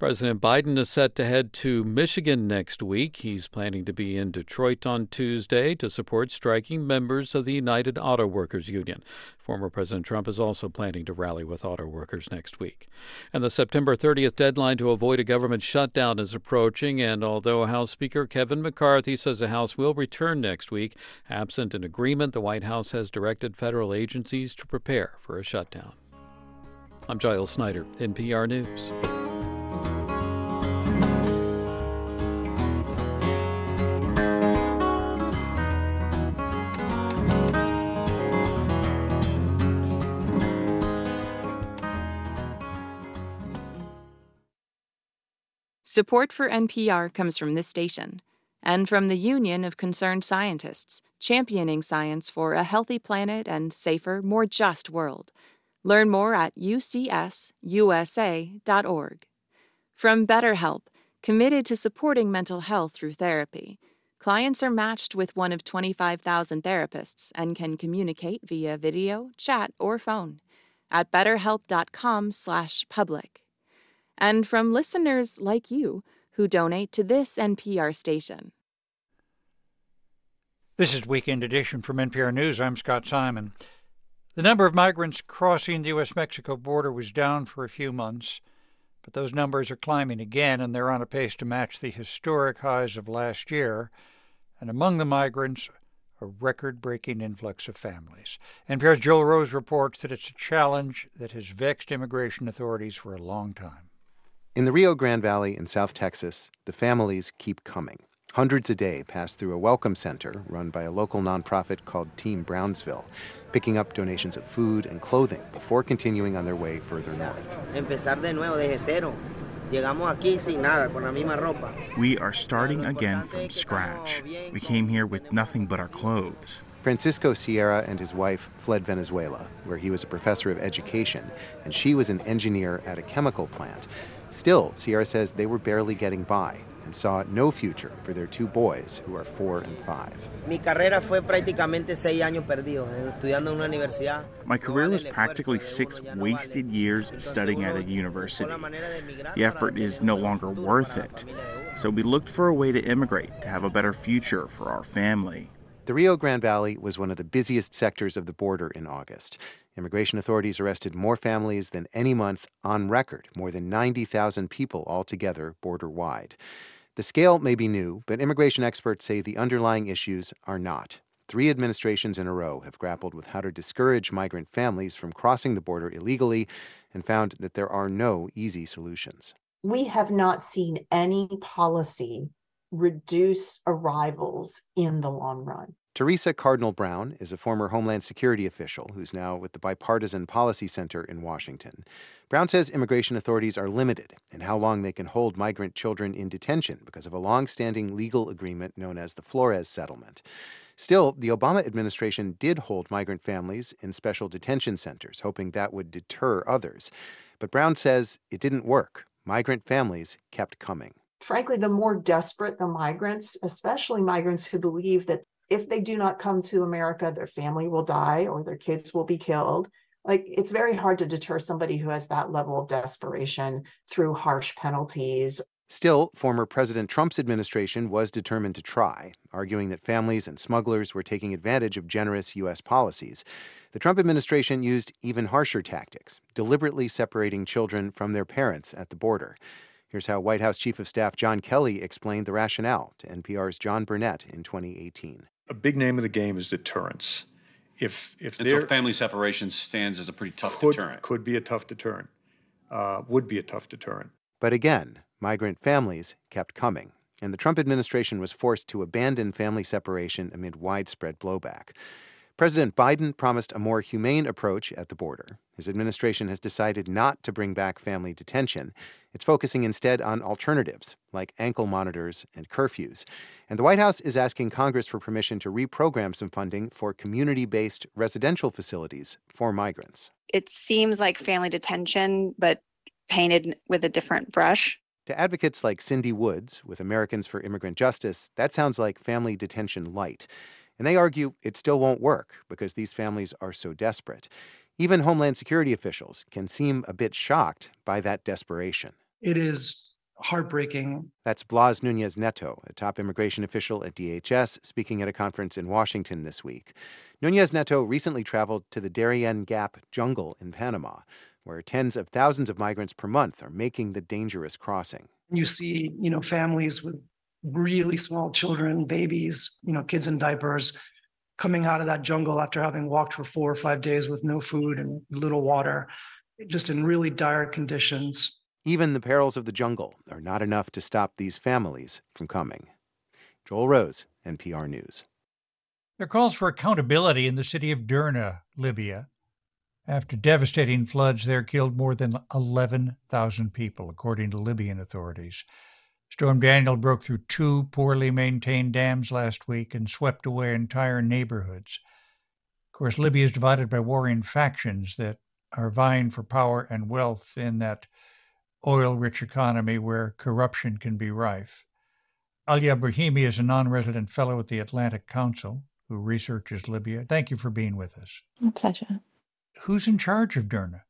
President Biden is set to head to Michigan next week. He's planning to be in Detroit on Tuesday to support striking members of the United Auto Workers Union. Former President Trump is also planning to rally with auto workers next week. And the September 30th deadline to avoid a government shutdown is approaching, and although House Speaker Kevin McCarthy says the House will return next week, absent an agreement, the White House has directed federal agencies to prepare for a shutdown. I'm Giles Snyder, NPR News. Support for NPR comes from this station and from the Union of Concerned Scientists, championing science for a healthy planet and safer, more just world. Learn more at ucsusa.org. From BetterHelp, committed to supporting mental health through therapy. Clients are matched with one of 25,000 therapists and can communicate via video, chat, or phone at betterhelp.com/public and from listeners like you who donate to this NPR station. This is Weekend Edition from NPR News. I'm Scott Simon. The number of migrants crossing the U.S. Mexico border was down for a few months, but those numbers are climbing again, and they're on a pace to match the historic highs of last year. And among the migrants, a record breaking influx of families. NPR's Joel Rose reports that it's a challenge that has vexed immigration authorities for a long time. In the Rio Grande Valley in South Texas, the families keep coming. Hundreds a day pass through a welcome center run by a local nonprofit called Team Brownsville, picking up donations of food and clothing before continuing on their way further north. Empezar de nuevo desde cero. Llegamos aquí sin nada, con la misma ropa. We are starting again from scratch. We came here with nothing but our clothes. Francisco Sierra and his wife fled Venezuela, where he was a professor of education, and she was an engineer at a chemical plant. Still, Sierra says they were barely getting by and saw no future for their two boys, who are four and five. Mi carrera fue prácticamente seis años perdidos, eh, estudiando en una universidad. My career was practically six wasted years studying at a university. The effort is no longer worth it. So we looked for a way to immigrate to have a better future for our family. The Rio Grande Valley was one of the busiest sectors of the border in August. Immigration authorities arrested more families than any month on record, more than 90,000 people altogether border wide. The scale may be new, but immigration experts say the underlying issues are not. Three administrations in a row have grappled with how to discourage migrant families from crossing the border illegally and found that there are no easy solutions. We have not seen any policy reduce arrivals in the long run. Teresa Cardinal Brown is a former Homeland Security official who's now with the Bipartisan Policy Center in Washington. Brown says immigration authorities are limited in how long they can hold migrant children in detention because of a long-standing legal agreement known as the Flores Settlement. Still, the Obama administration did hold migrant families in special detention centers, hoping that would deter others. But Brown says it didn't work. Migrant families kept coming. Frankly, the more desperate the migrants, especially migrants who believe that if they do not come to America, their family will die or their kids will be killed. Like it's very hard to deter somebody who has that level of desperation through harsh penalties. Still, former President Trump's administration was determined to try, arguing that families and smugglers were taking advantage of generous U.S. policies. The Trump administration used even harsher tactics, deliberately separating children from their parents at the border. Here's how White House Chief of Staff John Kelly explained the rationale to NPR's John Burnett in 2018 a big name of the game is deterrence. If if and so family separation stands as a pretty tough could, deterrent. Could be a tough deterrent. Uh, would be a tough deterrent. But again, migrant families kept coming, and the Trump administration was forced to abandon family separation amid widespread blowback. President Biden promised a more humane approach at the border. His administration has decided not to bring back family detention. It's focusing instead on alternatives, like ankle monitors and curfews. And the White House is asking Congress for permission to reprogram some funding for community based residential facilities for migrants. It seems like family detention, but painted with a different brush. To advocates like Cindy Woods with Americans for Immigrant Justice, that sounds like family detention light. And they argue it still won't work because these families are so desperate. Even Homeland Security officials can seem a bit shocked by that desperation. It is heartbreaking. That's Blas Nunez Neto, a top immigration official at DHS, speaking at a conference in Washington this week. Nunez Neto recently traveled to the Darien Gap jungle in Panama, where tens of thousands of migrants per month are making the dangerous crossing. You see, you know, families with really small children, babies, you know, kids in diapers coming out of that jungle after having walked for four or five days with no food and little water, just in really dire conditions. Even the perils of the jungle are not enough to stop these families from coming. Joel Rose, NPR News. There are calls for accountability in the city of Derna, Libya, after devastating floods there killed more than 11,000 people, according to Libyan authorities. Storm Daniel broke through two poorly maintained dams last week and swept away entire neighborhoods. Of course, Libya is divided by warring factions that are vying for power and wealth in that oil rich economy where corruption can be rife. Alia Brahimi is a non resident fellow at the Atlantic Council who researches Libya. Thank you for being with us. My pleasure. Who's in charge of Derna?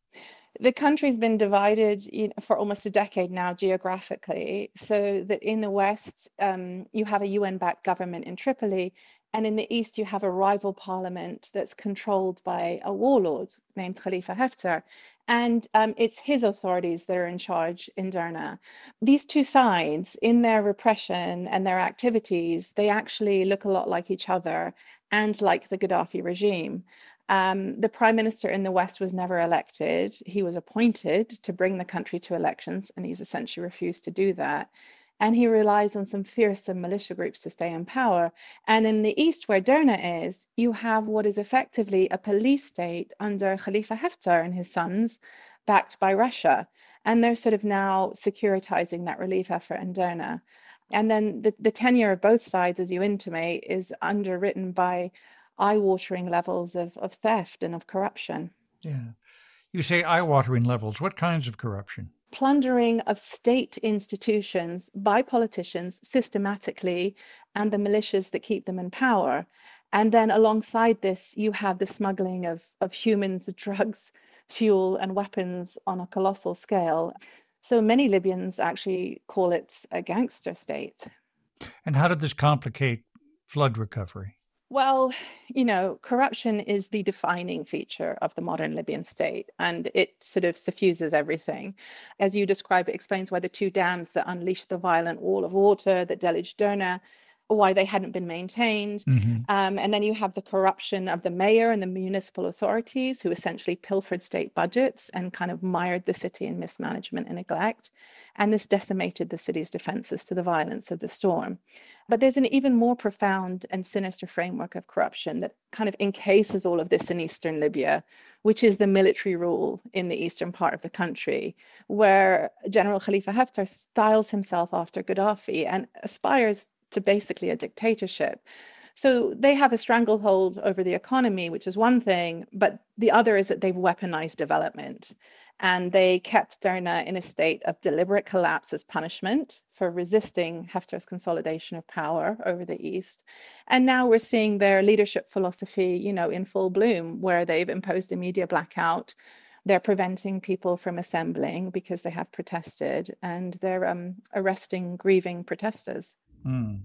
The country's been divided you know, for almost a decade now geographically so that in the west um, you have a un-backed government in tripoli and in the east you have a rival parliament that's controlled by a warlord named khalifa haftar and um, it's his authorities that are in charge in Derna. These two sides, in their repression and their activities, they actually look a lot like each other and like the Gaddafi regime. Um, the prime minister in the West was never elected. He was appointed to bring the country to elections, and he's essentially refused to do that. And he relies on some fearsome militia groups to stay in power. And in the east, where Derna is, you have what is effectively a police state under Khalifa Haftar and his sons, backed by Russia. And they're sort of now securitizing that relief effort in Derna. And then the, the tenure of both sides, as you intimate, is underwritten by eye-watering levels of, of theft and of corruption. Yeah. You say eye-watering levels. What kinds of corruption? Plundering of state institutions by politicians systematically and the militias that keep them in power. And then alongside this, you have the smuggling of, of humans, drugs, fuel, and weapons on a colossal scale. So many Libyans actually call it a gangster state. And how did this complicate flood recovery? Well, you know, corruption is the defining feature of the modern Libyan state, and it sort of suffuses everything. As you describe, it explains why the two dams that unleashed the violent wall of water that deluged Derna why they hadn't been maintained. Mm-hmm. Um, and then you have the corruption of the mayor and the municipal authorities who essentially pilfered state budgets and kind of mired the city in mismanagement and neglect. And this decimated the city's defenses to the violence of the storm. But there's an even more profound and sinister framework of corruption that kind of encases all of this in eastern Libya, which is the military rule in the eastern part of the country, where General Khalifa Haftar styles himself after Gaddafi and aspires to basically a dictatorship. So they have a stranglehold over the economy, which is one thing, but the other is that they've weaponized development. And they kept Derna in a state of deliberate collapse as punishment for resisting Haftar's consolidation of power over the East. And now we're seeing their leadership philosophy, you know, in full bloom, where they've imposed a media blackout. They're preventing people from assembling because they have protested, and they're um, arresting grieving protesters. Mm.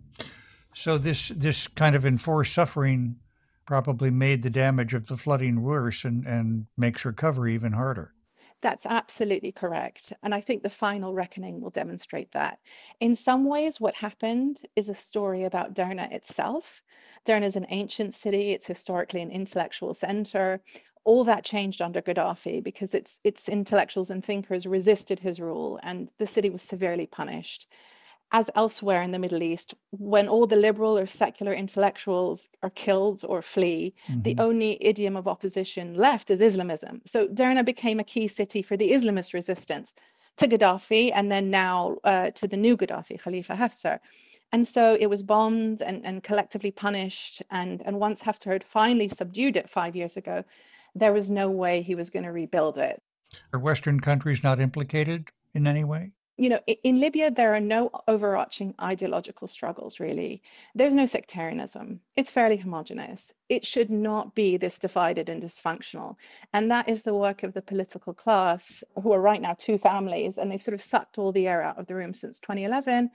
So this this kind of enforced suffering probably made the damage of the flooding worse and, and makes recovery even harder. That's absolutely correct. And I think the final reckoning will demonstrate that. In some ways, what happened is a story about Derna itself. Derna is an ancient city, it's historically an intellectual center. All that changed under Gaddafi because its, its intellectuals and thinkers resisted his rule, and the city was severely punished. As elsewhere in the Middle East, when all the liberal or secular intellectuals are killed or flee, mm-hmm. the only idiom of opposition left is Islamism. So Derna became a key city for the Islamist resistance to Gaddafi and then now uh, to the new Gaddafi, Khalifa Haftar. And so it was bombed and, and collectively punished. And, and once Haftar had finally subdued it five years ago, there was no way he was going to rebuild it. Are Western countries not implicated in any way? You know, in Libya, there are no overarching ideological struggles, really. There's no sectarianism. It's fairly homogenous. It should not be this divided and dysfunctional. And that is the work of the political class, who are right now two families, and they've sort of sucked all the air out of the room since 2011.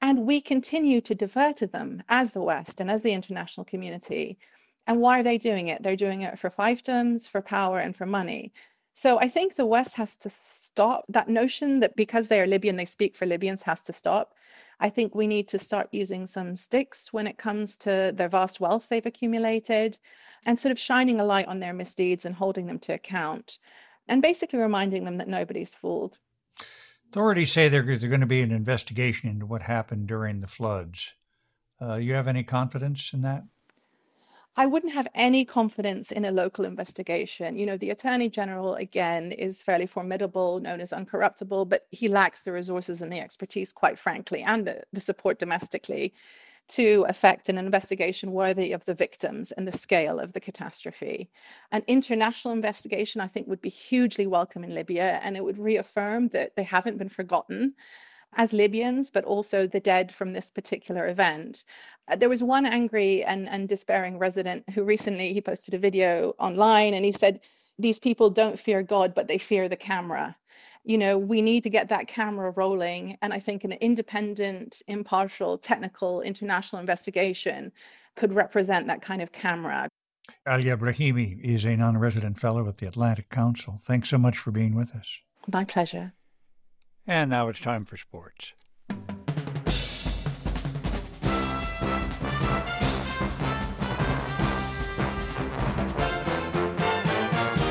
And we continue to defer to them as the West and as the international community. And why are they doing it? They're doing it for fiefdoms, for power, and for money. So I think the West has to stop that notion that because they are Libyan, they speak for Libyans has to stop. I think we need to start using some sticks when it comes to their vast wealth they've accumulated and sort of shining a light on their misdeeds and holding them to account and basically reminding them that nobody's fooled. Authorities say there's going to be an investigation into what happened during the floods. Uh, you have any confidence in that? I wouldn't have any confidence in a local investigation. You know, the Attorney General, again, is fairly formidable, known as uncorruptible, but he lacks the resources and the expertise, quite frankly, and the, the support domestically to effect an investigation worthy of the victims and the scale of the catastrophe. An international investigation, I think, would be hugely welcome in Libya, and it would reaffirm that they haven't been forgotten as Libyans, but also the dead from this particular event. Uh, there was one angry and, and despairing resident who recently he posted a video online and he said, These people don't fear God, but they fear the camera. You know, we need to get that camera rolling. And I think an independent, impartial, technical, international investigation could represent that kind of camera. Alia Brahimi is a non resident fellow at the Atlantic Council. Thanks so much for being with us. My pleasure. And now it's time for sports.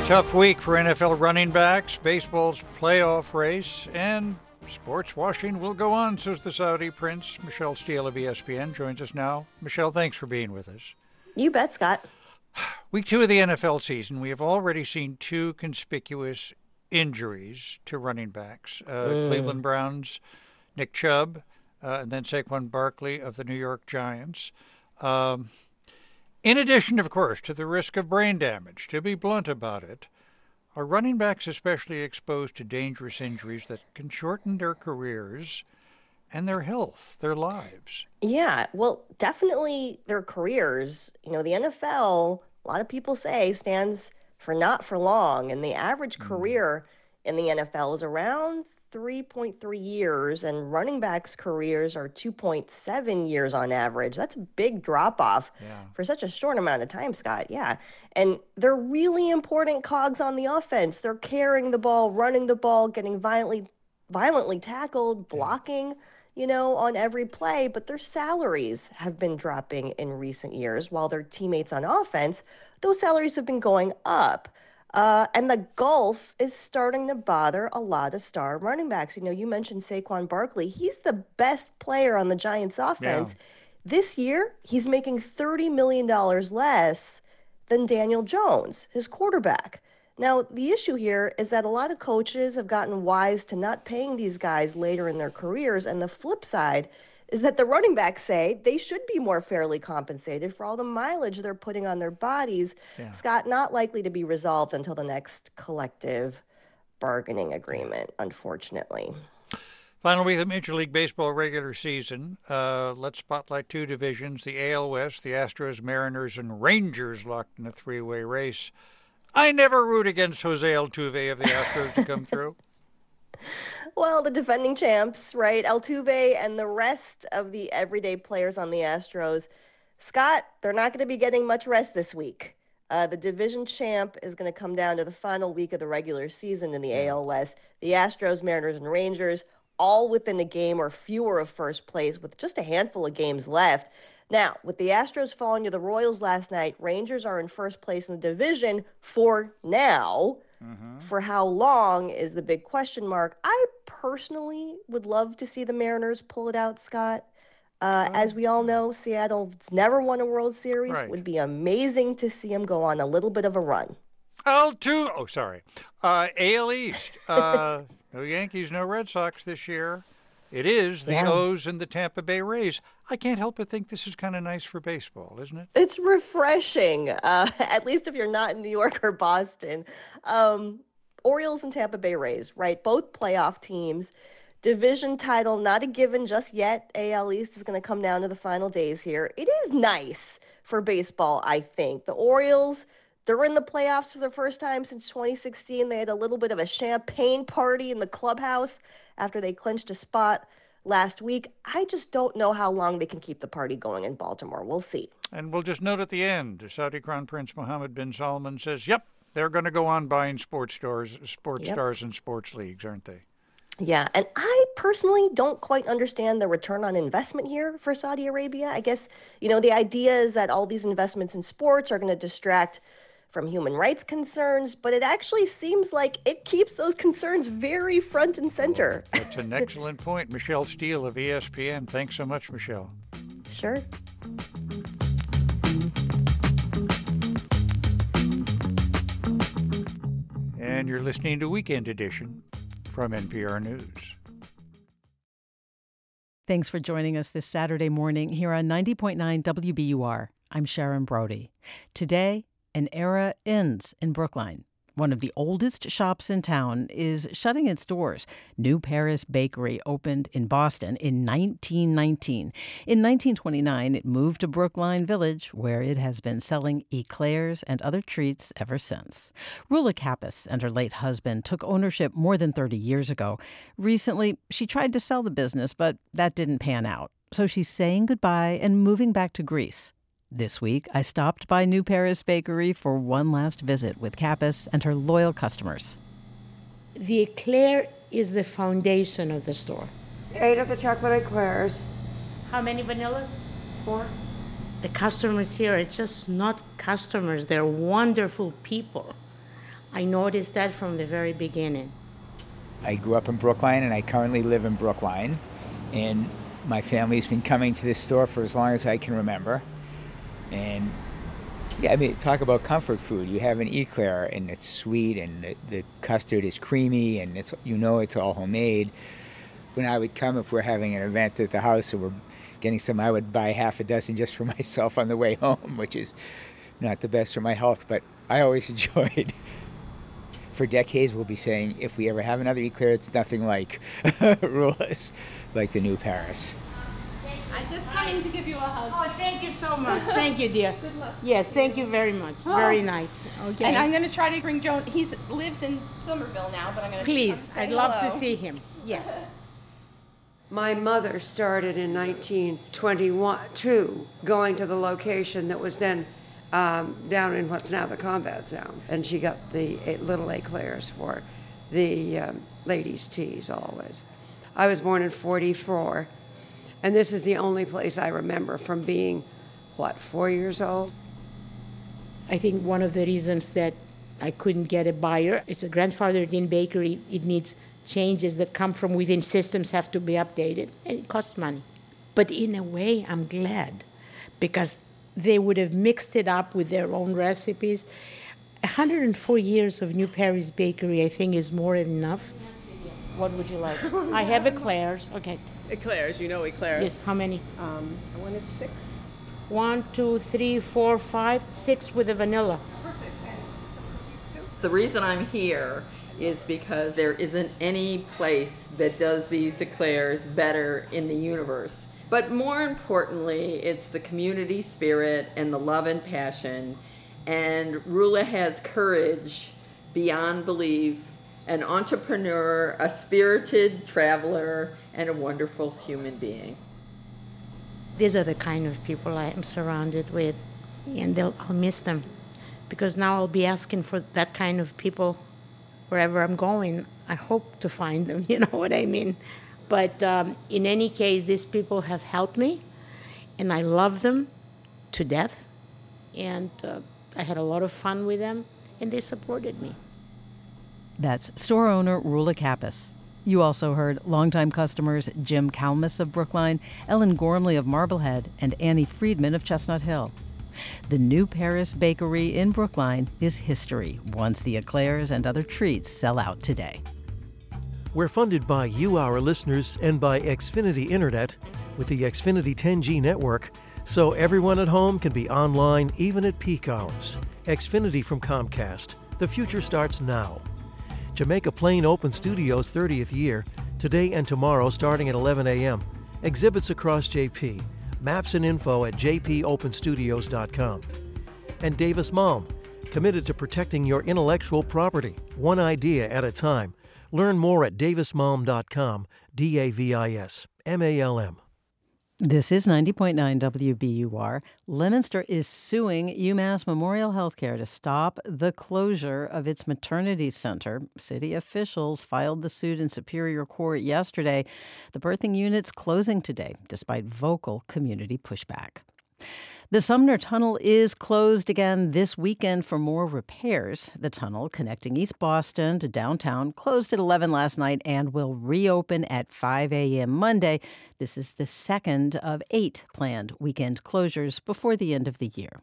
Tough week for NFL running backs, baseball's playoff race, and sports washing will go on, says the Saudi prince. Michelle Steele of ESPN joins us now. Michelle, thanks for being with us. You bet, Scott. Week two of the NFL season, we have already seen two conspicuous injuries to running backs. Uh, mm. Cleveland Browns, Nick Chubb, uh, and then Saquon Barkley of the New York Giants. Um, in addition, of course, to the risk of brain damage, to be blunt about it, are running backs especially exposed to dangerous injuries that can shorten their careers and their health, their lives? Yeah, well, definitely their careers. You know, the NFL, a lot of people say, stands for not for long. And the average mm. career in the NFL is around 3.3 years, and running backs' careers are 2.7 years on average. That's a big drop off yeah. for such a short amount of time, Scott. Yeah. And they're really important cogs on the offense. They're carrying the ball, running the ball, getting violently violently tackled, blocking, you know, on every play, but their salaries have been dropping in recent years while their teammates on offense those salaries have been going up. Uh, and the gulf is starting to bother a lot of star running backs. You know, you mentioned Saquon Barkley. He's the best player on the Giants offense. Yeah. This year, he's making $30 million less than Daniel Jones, his quarterback. Now, the issue here is that a lot of coaches have gotten wise to not paying these guys later in their careers. And the flip side is that the running backs say they should be more fairly compensated for all the mileage they're putting on their bodies. Yeah. Scott, not likely to be resolved until the next collective bargaining agreement, unfortunately. Final week of the Major League Baseball regular season. Uh, let's spotlight two divisions the AL West, the Astros, Mariners, and Rangers locked in a three way race. I never root against Jose Altuve of the Astros to come through. Well, the defending champs, right? Altuve and the rest of the everyday players on the Astros. Scott, they're not going to be getting much rest this week. Uh, the division champ is going to come down to the final week of the regular season in the AL West. The Astros, Mariners, and Rangers all within a game or fewer of first place with just a handful of games left. Now, with the Astros falling to the Royals last night, Rangers are in first place in the division for now. For how long is the big question mark. I personally would love to see the Mariners pull it out, Scott. Uh, as we all know, Seattle's never won a World Series. Right. Would be amazing to see them go on a little bit of a run. L2. Oh, sorry. Uh, AL East. Uh, no Yankees, no Red Sox this year. It is the Yeah. O's and the Tampa Bay Rays. I can't help but think this is kind of nice for baseball, isn't it? It's refreshing, uh, at least if you're not in New York or Boston. Um, Orioles and Tampa Bay Rays, right? Both playoff teams. Division title not a given just yet. AL East is going to come down to the final days here. It is nice for baseball, I think. The Orioles, they're in the playoffs for the first time since 2016. They had a little bit of a champagne party in the clubhouse after they clinched a spot last week. I just don't know how long they can keep the party going in Baltimore. We'll see. And we'll just note at the end, Saudi Crown Prince Mohammed bin Salman says, "Yep, they're going to go on buying sports stars, sports Yep. stars, and sports leagues, aren't they?" Yeah, and I personally don't quite understand the return on investment here for Saudi Arabia. I guess, you know, the idea is that all these investments in sports are going to distract from human rights concerns, but it actually seems like it keeps those concerns very front and center. That's an excellent point. Michelle Steele of ESPN. Thanks so much, Michelle. Sure. And you're listening to Weekend Edition from NPR News. Thanks for joining us this Saturday morning here on 90.9 WBUR. I'm Sharon Brody. Today, an era ends in Brookline. One of the oldest shops in town is shutting its doors. New Paris Bakery opened in Boston in 1919. In 1929, it moved to Brookline Village, where it has been selling eclairs and other treats ever since. Rula Kappas and her late husband took ownership more than 30 years ago. Recently, she tried to sell the business, but that didn't pan out. So she's saying goodbye and moving back to Greece. This week, I stopped by New Paris Bakery for one last visit with Kappas and her loyal customers. The eclair is the foundation of the store. Eight of the chocolate eclairs. How many vanillas? Four. The customers here are just not customers, they're wonderful people. I noticed that from the very beginning. I grew up in Brookline and I currently live in Brookline. And my family's been coming to this store for as long as I can remember. And yeah, I mean, talk about comfort food. You have an eclair and it's sweet and the, the custard is creamy and it's you know it's all homemade. When I would come, if we're having an event at the house or we're getting some, I would buy half a dozen just for myself on the way home, which is not the best for my health, but I always enjoyed. For decades, we'll be saying if we ever have another eclair, it's nothing like Rula's, like the new Paris. I'm just coming to give you a hug. Oh, thank you so much. Thank you, dear. Good luck. Yes, thank you very much. Very nice. Okay. And I'm going to try to bring Joan. He lives in Somerville now, but I'm going to Please, I'd love to see him. Yes. My mother started in 1922 going to the location that was then um, down in what's now the combat zone. And she got the eh, little eclairs for the um, ladies' teas always. I was born in 44, and this is the only place I remember from being, what, four years old? I think one of the reasons that I couldn't get a buyer, it's a grandfathered in bakery. It needs changes that come from within systems have to be updated and it costs money. But in a way, I'm glad because they would have mixed it up with their own recipes. 104 years of New Paris Bakery, I think, is more than enough. What would you like? I have eclairs. Okay. Eclairs, you know eclairs. Yes, how many? Um, I wanted six. One, two, three, four, five, six with a vanilla. Perfect. And some cookies too? The reason I'm here is because there isn't any place that does these eclairs better in the universe. But more importantly, it's the community spirit and the love and passion. And Rula has courage beyond belief, an entrepreneur, a spirited traveler, and a wonderful human being. These are the kind of people I am surrounded with, and they'll, I'll miss them because now I'll be asking for that kind of people wherever I'm going. I hope to find them, you know what I mean? But um, in any case, these people have helped me, and I love them to death. And uh, I had a lot of fun with them, and they supported me. That's store owner Rula Kappas. You also heard longtime customers Jim Kalmus of Brookline, Ellen Gormley of Marblehead, and Annie Friedman of Chestnut Hill. The new Paris Bakery in Brookline is history once the eclairs and other treats sell out today. We're funded by you, our listeners, and by Xfinity Internet with the Xfinity 10G network, so everyone at home can be online even at peak hours. Xfinity from Comcast. The future starts now. Jamaica Plain Open Studios 30th year, today and tomorrow starting at 11 a.m. Exhibits across JP. Maps and info at jpopenstudios.com. And Davis Malm, committed to protecting your intellectual property, one idea at a time. Learn more at davismalm.com, D A V I S M A L M. This is 90.9 WBUR. Leominster is suing UMass Memorial Healthcare to stop the closure of its maternity center. City officials filed the suit in Superior Court yesterday. The birthing unit's closing today, despite vocal community pushback. The Sumner Tunnel is closed again this weekend for more repairs. The tunnel connecting East Boston to downtown closed at 11 last night and will reopen at 5 a.m. Monday. This is the second of eight planned weekend closures before the end of the year.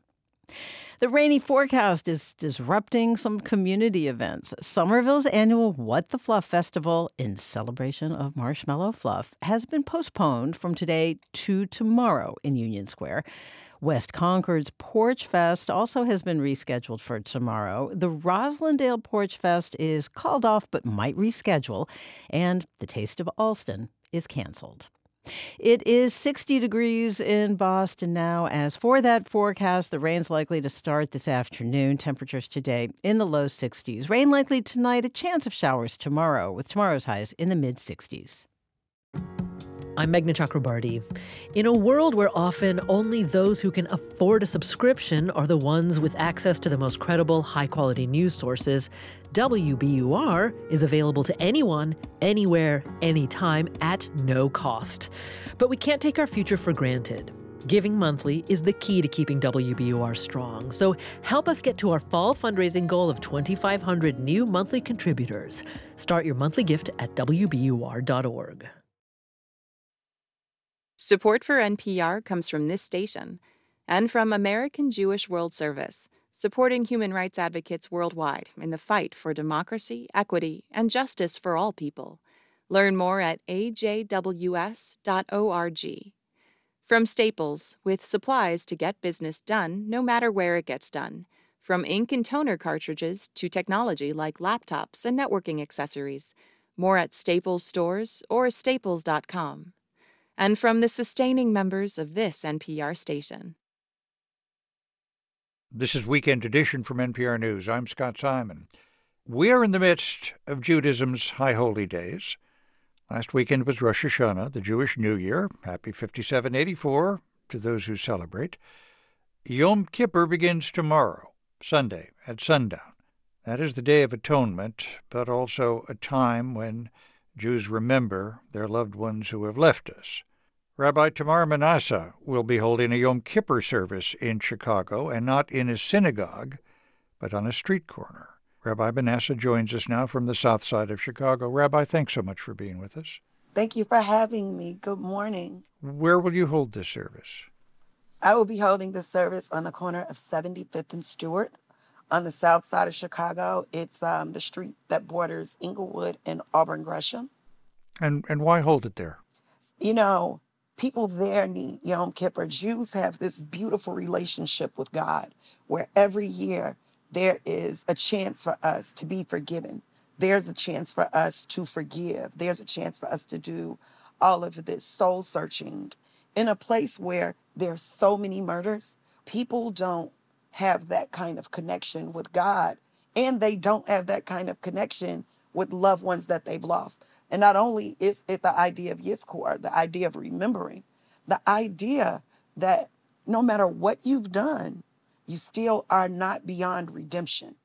The rainy forecast is disrupting some community events. Somerville's annual What the Fluff Festival, in celebration of Marshmallow Fluff, has been postponed from today to tomorrow in Union Square. West Concord's Porch Fest also has been rescheduled for tomorrow. The Roslindale Porch Fest is called off but might reschedule, and the Taste of Allston is canceled. It is 60 degrees in Boston now. As for that forecast, the rain's likely to start this afternoon. Temperatures today in the low 60s. Rain likely tonight, a chance of showers tomorrow, with tomorrow's highs in the mid 60s. I'm Meghna Chakrabarty. In a world where often only those who can afford a subscription are the ones with access to the most credible, high quality news sources, WBUR is available to anyone, anywhere, anytime at no cost. But we can't take our future for granted. Giving monthly is the key to keeping WBUR strong. So help us get to our fall fundraising goal of 2,500 new monthly contributors. Start your monthly gift at WBUR.org. Support for NPR comes from this station and from American Jewish World Service, supporting human rights advocates worldwide in the fight for democracy, equity, and justice for all people. Learn more at ajws.org. From Staples, with supplies to get business done no matter where it gets done. From ink and toner cartridges to technology like laptops and networking accessories. More at Staples stores or staples.com and from the sustaining members of this NPR station. This is Weekend Edition from NPR News. I'm Scott Simon. We are in the midst of Judaism's High Holy Days. Last weekend was Rosh Hashanah, the Jewish New Year. Happy 5784 to those who celebrate. Yom Kippur begins tomorrow, Sunday, at sundown. That is the Day of Atonement, but also a time when Jews remember their loved ones who have left us. Rabbi Tamar Manasseh will be holding a Yom Kippur service in Chicago, and not in a synagogue, but on a street corner. Rabbi Manasseh joins us now from the south side of Chicago. Rabbi, thanks so much for being with us. Thank you for having me. Good morning. Where will you hold this service? I will be holding the service on the corner of 75th and Stewart on the south side of Chicago. It's um, the street that borders Englewood and Auburn Gresham. And, and why hold it there? You know, people there need Yom Kippur. Jews have this beautiful relationship with God where every year there is a chance for us to be forgiven. There's a chance for us to forgive. There's a chance for us to do all of this soul searching in a place where there's so many murders. People don't have that kind of connection with God, and they don't have that kind of connection with loved ones that they've lost. And not only is it the idea of Yizkor, the idea of remembering, the idea that no matter what you've done, you still are not beyond redemption.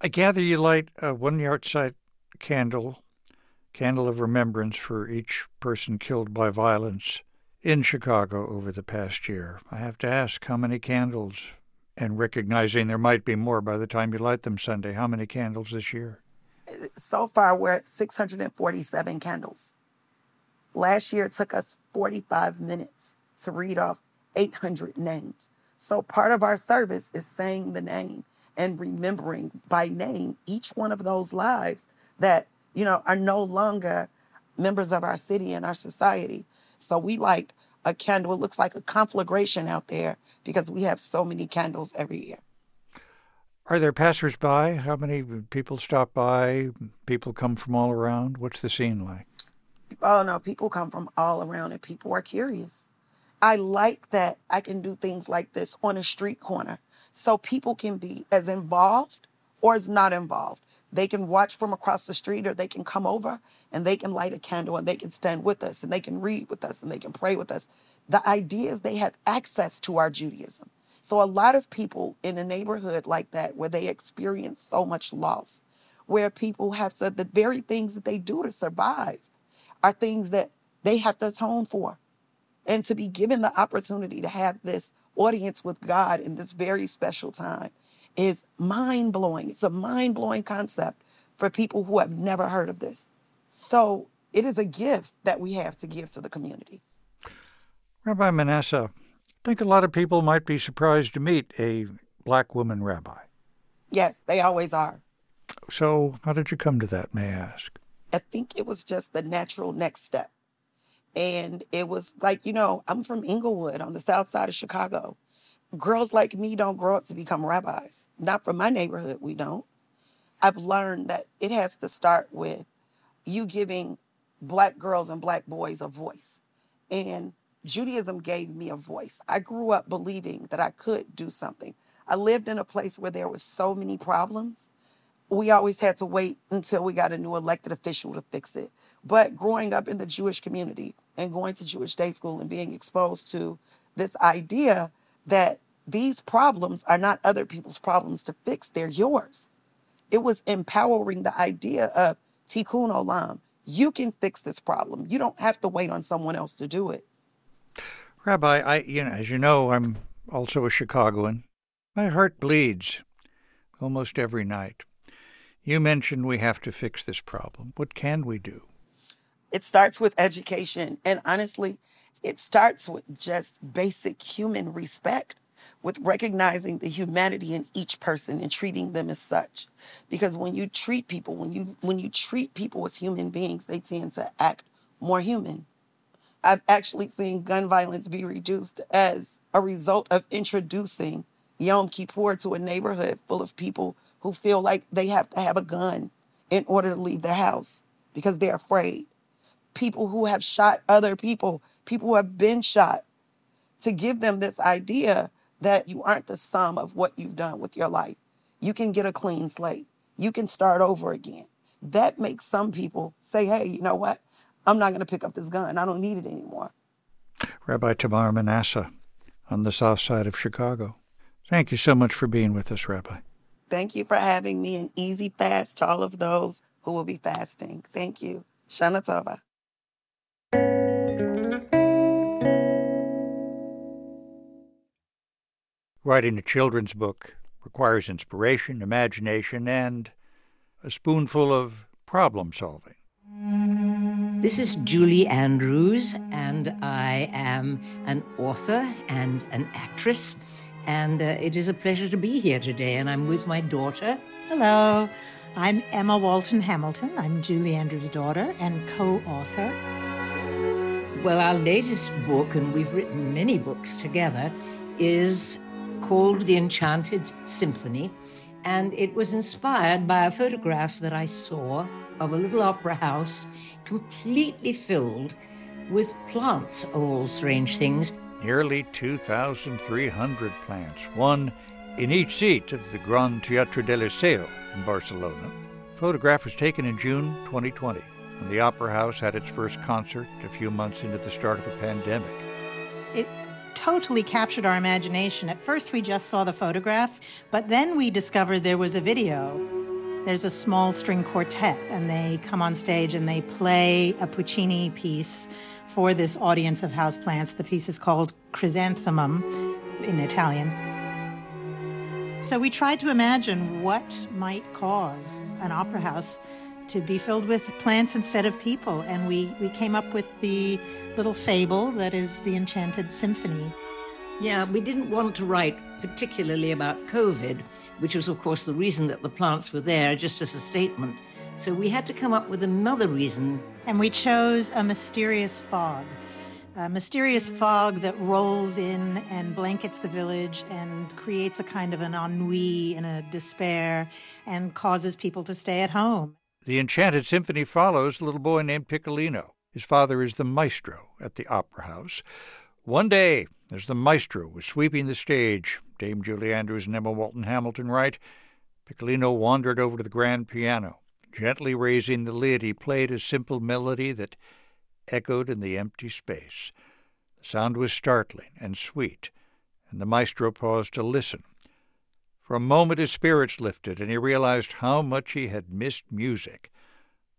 I gather you light a one yahrzeit candle, candle of remembrance for each person killed by violence in Chicago over the past year. I have to ask how many candles, and recognizing there might be more by the time you light them Sunday, how many candles this year? So far, we're at 647 candles. Last year, it took us 45 minutes to read off 800 names. So part of our service is saying the name and remembering by name each one of those lives that, you know, are no longer members of our city and our society. So we light a candle. It looks like a conflagration out there because we have so many candles every year. Are there passersby? How many people stop by? People come from all around? What's the scene like? Oh no, people come from all around and people are curious. I like that I can do things like this on a street corner so people can be as involved or as not involved. They can watch from across the street or they can come over and they can light a candle and they can stand with us and they can read with us and they can pray with us. The idea is they have access to our Judaism. So a lot of people in a neighborhood like that where they experience so much loss, where people have said the very things that they do to survive are things that they have to atone for. And to be given the opportunity to have this audience with God in this very special time is mind blowing. It's a mind blowing concept for people who have never heard of this. So it is a gift that we have to give to the community. Rabbi Manasseh, think a lot of people might be surprised to meet a black woman rabbi. Yes, they always are. So, how did you come to that, may I ask? I think it was just the natural next step. And it was like, you know, I'm from Englewood on the south side of Chicago. Girls like me don't grow up to become rabbis. Not from my neighborhood, we don't. I've learned that it has to start with you giving black girls and black boys a voice. And Judaism gave me a voice. I grew up believing that I could do something. I lived in a place where there was so many problems. We always had to wait until we got a new elected official to fix it. But growing up in the Jewish community and going to Jewish day school and being exposed to this idea that these problems are not other people's problems to fix, they're yours. It was empowering the idea of tikkun olam. You can fix this problem. You don't have to wait on someone else to do it. Rabbi, I, you know, as you know, I'm also a Chicagoan. My heart bleeds almost every night. You mentioned we have to fix this problem. What can we do? It starts with education. And honestly, it starts with just basic human respect, with recognizing the humanity in each person and treating them as such. Because when you treat people, when you when you treat people as human beings, they tend to act more human. I've actually seen gun violence be reduced as a result of introducing Yom Kippur to a neighborhood full of people who feel like they have to have a gun in order to leave their house because they're afraid. People who have shot other people, people who have been shot, to give them this idea that you aren't the sum of what you've done with your life. You can get a clean slate. You can start over again. That makes some people say, hey, you know what? I'm not going to pick up this gun. I don't need it anymore. Rabbi Tamar Manasseh on the south side of Chicago. Thank you so much for being with us, Rabbi. Thank you for having me an easy fast to all of those who will be fasting. Thank you. Shana Tova. Writing a children's book requires inspiration, imagination, and a spoonful of problem solving. This is Julie Andrews, and I am an author and an actress. And uh, it is a pleasure to be here today. And I'm with my daughter. Hello, I'm Emma Walton Hamilton. I'm Julie Andrews' daughter and co author. Well, our latest book, and we've written many books together, is called The Enchanted Symphony. And it was inspired by a photograph that I saw of a little opera house completely filled with plants, of all strange things. Nearly 2,300 plants, one in each seat of the Gran Teatro del Liceo in Barcelona. Photograph was taken in June 2020, when the Opera House had its first concert a few months into the start of the pandemic. It totally captured our imagination. At first, we just saw the photograph, but then we discovered there was a video. There's a small string quartet, and they come on stage and they play a Puccini piece for this audience of houseplants. The piece is called Chrysanthemum in Italian. So we tried to imagine what might cause an opera house to be filled with plants instead of people. And we, we came up with the little fable that is the Enchanted Symphony. Yeah, we didn't want to write particularly about COVID, which was, of course, the reason that the plants were there, just as a statement. So we had to come up with another reason. And we chose a mysterious fog. A mysterious fog that rolls in and blankets the village and creates a kind of an ennui and a despair and causes people to stay at home. The Enchanted Symphony follows a little boy named Piccolino. His father is the maestro at the opera house. One day, as the maestro was sweeping the stage, Dame Julie Andrews and Emma Walton Hamilton write, Piccolino wandered over to the grand piano. Gently raising the lid, he played a simple melody that echoed in the empty space. The sound was startling and sweet, and the maestro paused to listen. For a moment his spirits lifted, and he realized how much he had missed music.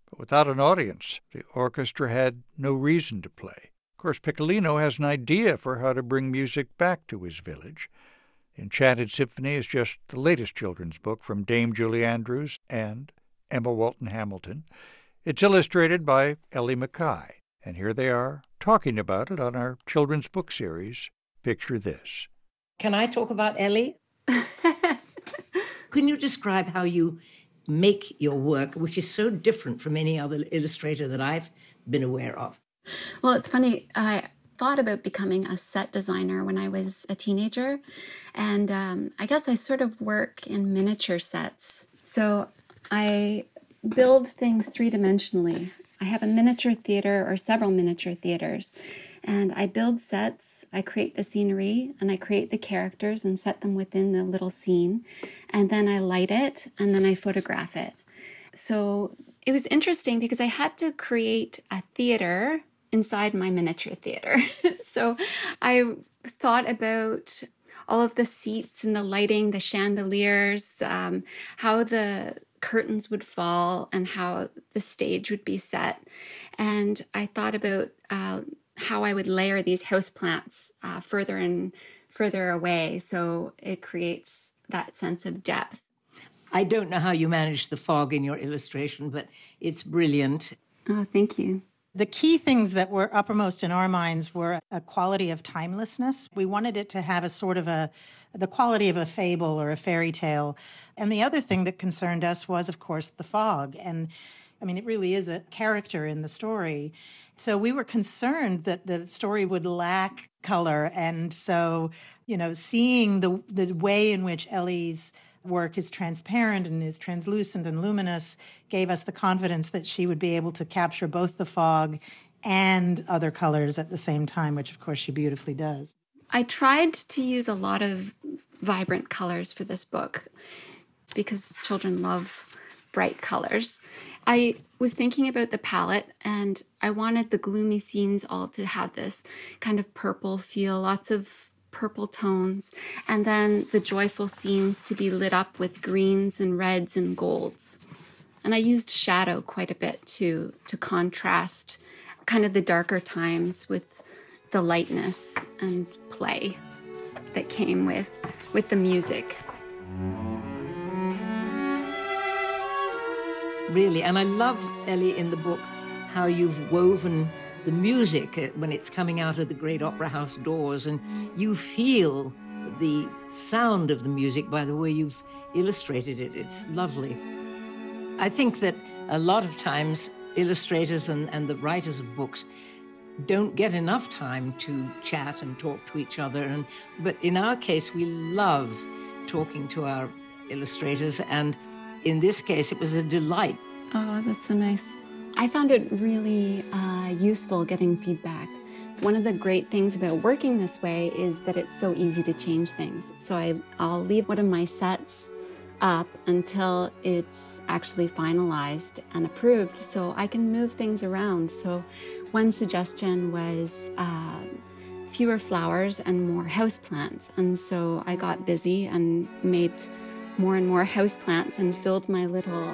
But without an audience, the orchestra had no reason to play. Of course, Piccolino has an idea for how to bring music back to his village. The Enchanted Symphony is just the latest children's book from Dame Julie Andrews and Emma Walton Hamilton. It's illustrated by Ellie Mackay, and here they are talking about it on our children's book series, Picture This. Can I talk about Ellie? Can you describe how you make your work, which is so different from any other illustrator that I've been aware of? Well, it's funny. I thought about becoming a set designer when I was a teenager. And um, I guess I sort of work in miniature sets. So I build things three dimensionally. I have a miniature theater or several miniature theaters. And I build sets, I create the scenery, and I create the characters and set them within the little scene. And then I light it and then I photograph it. So it was interesting because I had to create a theater inside my miniature theater. so I thought about all of the seats and the lighting, the chandeliers, um, how the curtains would fall, and how the stage would be set. And I thought about uh, how I would layer these houseplants uh, further and further away so it creates that sense of depth. I don't know how you manage the fog in your illustration, but it's brilliant. Oh, thank you. The key things that were uppermost in our minds were a quality of timelessness. We wanted it to have a sort of a the quality of a fable or a fairy tale. And the other thing that concerned us was of course the fog and I mean it really is a character in the story. So we were concerned that the story would lack color and so, you know, seeing the the way in which Ellie's work is transparent and is translucent and luminous gave us the confidence that she would be able to capture both the fog and other colors at the same time, which of course she beautifully does. I tried to use a lot of vibrant colors for this book because children love bright colors. I was thinking about the palette and I wanted the gloomy scenes all to have this kind of purple feel, lots of purple tones, and then the joyful scenes to be lit up with greens and reds and golds. And I used shadow quite a bit to to contrast kind of the darker times with the lightness and play that came with with the music. Really, and I love Ellie in the book how you've woven the music uh, when it's coming out of the great opera house doors, and you feel the sound of the music by the way you've illustrated it. It's lovely. I think that a lot of times illustrators and, and the writers of books don't get enough time to chat and talk to each other. And but in our case, we love talking to our illustrators, and in this case, it was a delight. Oh, that's so nice. I found it really uh, useful getting feedback. One of the great things about working this way is that it's so easy to change things. So I, I'll leave one of my sets up until it's actually finalized and approved so I can move things around. So one suggestion was uh, fewer flowers and more houseplants. And so I got busy and made more and more houseplants and filled my little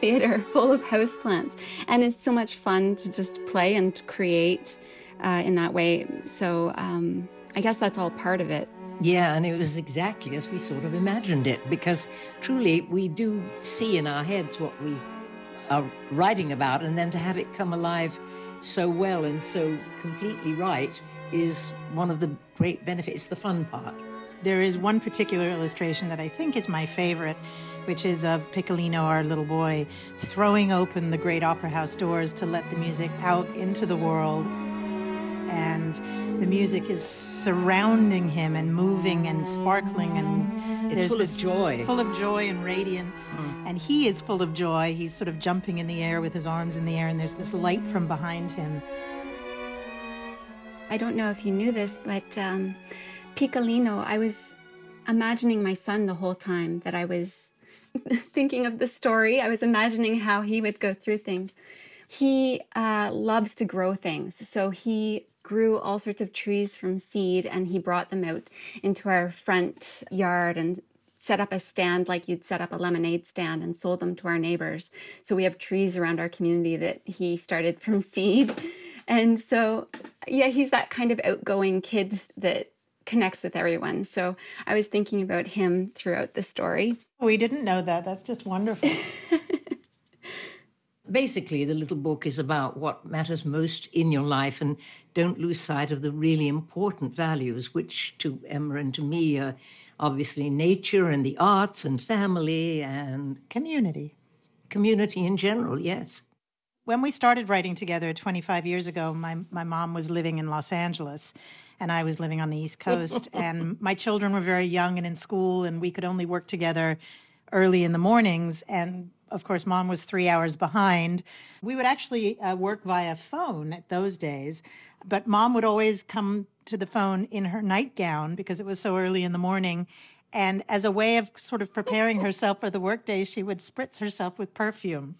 theater full of houseplants. And it's so much fun to just play and create uh, in that way. So um, I guess that's all part of it. Yeah, and it was exactly as we sort of imagined it, because truly we do see in our heads what we are writing about, and then to have it come alive so well and so completely right is one of the great benefits, the fun part. There is one particular illustration that I think is my favorite, which is of Piccolino, our little boy, throwing open the great opera house doors to let the music out into the world. And the music is surrounding him and moving and sparkling and It's there's full of this joy. full of joy and radiance and he is full of joy he's sort of jumping in the air with his arms in the air and there's this light from behind him I don't know if you knew this, but um, Piccolino, I was imagining my son the whole time that I was thinking of the story. I was imagining how he would go through things. He uh, loves to grow things. So he grew all sorts of trees from seed and he brought them out into our front yard and set up a stand like you'd set up a lemonade stand and sold them to our neighbors. So we have trees around our community that he started from seed. And so, yeah, he's that kind of outgoing kid that connects with everyone. So I was thinking about him throughout the story. Oh, we didn't know that that's just wonderful Basically, the little book is about what matters most in your life, and don't lose sight of the really important values, which to Emma and to me are obviously nature and the arts and family and community. Community in general, yes. when we started writing together 25 years ago, my, my mom was living in Los Angeles and I was living on the East Coast. and my children were very young and in school, and we could only work together early in the mornings. And of course, mom was three hours behind. We would actually uh, work via phone at those days, but mom would always come to the phone in her nightgown because it was so early in the morning. And as a way of sort of preparing herself for the workday, she would spritz herself with perfume.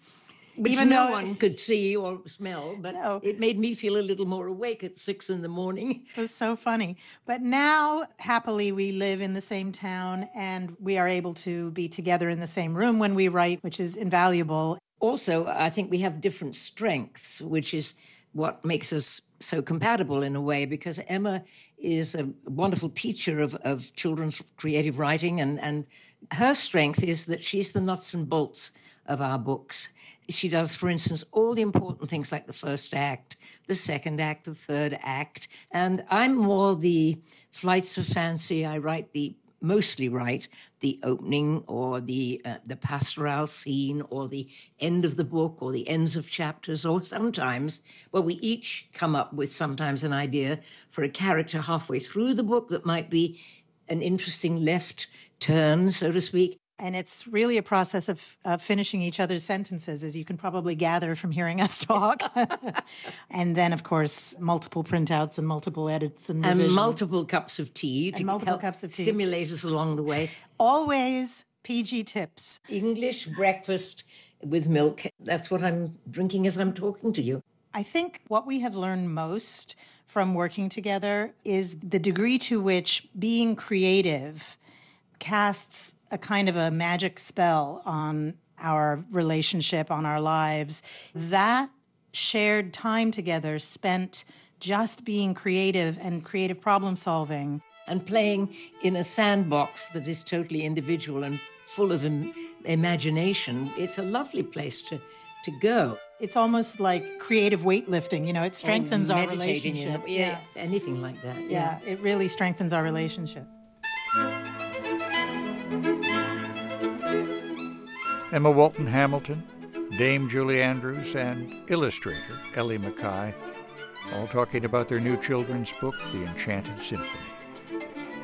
Which Even no though- one could see or smell, but it made me feel a little more awake at six in the morning. It was so funny. But now, happily, we live in the same town and we are able to be together in the same room when we write, which is invaluable. Also, I think we have different strengths, which is what makes us so compatible in a way, because Emma is a wonderful teacher of, of children's creative writing, and, and her strength is that she's the nuts and bolts of our books. She does, for instance, all the important things like the first act, the second act, the third act. And I'm more the flights of fancy. I write the mostly write the opening or the uh, the pastoral scene or the end of the book or the ends of chapters or sometimes well we each come up with sometimes an idea for a character halfway through the book that might be an interesting left turn so to speak And it's really a process of, of finishing each other's sentences, as you can probably gather from hearing us talk. and then, of course, multiple printouts and multiple edits and, and multiple cups of tea to multiple cups of tea. stimulate us along the way Always PG tips. english breakfast with milk that's what i'm drinking as i'm talking to you I think what we have learned most from working together is the degree to which being creative casts a kind of a magic spell on our relationship, on our lives. That shared time together spent just being creative and creative problem solving. and playing in a sandbox that is totally individual and full of Im- imagination it's a lovely place to to go It's almost like creative weightlifting, you know, it strengthens our relationship. know, yeah, anything like that yeah, it really strengthens our relationship. Emma Walton Hamilton, Dame Julie Andrews, and illustrator Ellie Mackay, all talking about their new children's book, The Enchanted Symphony.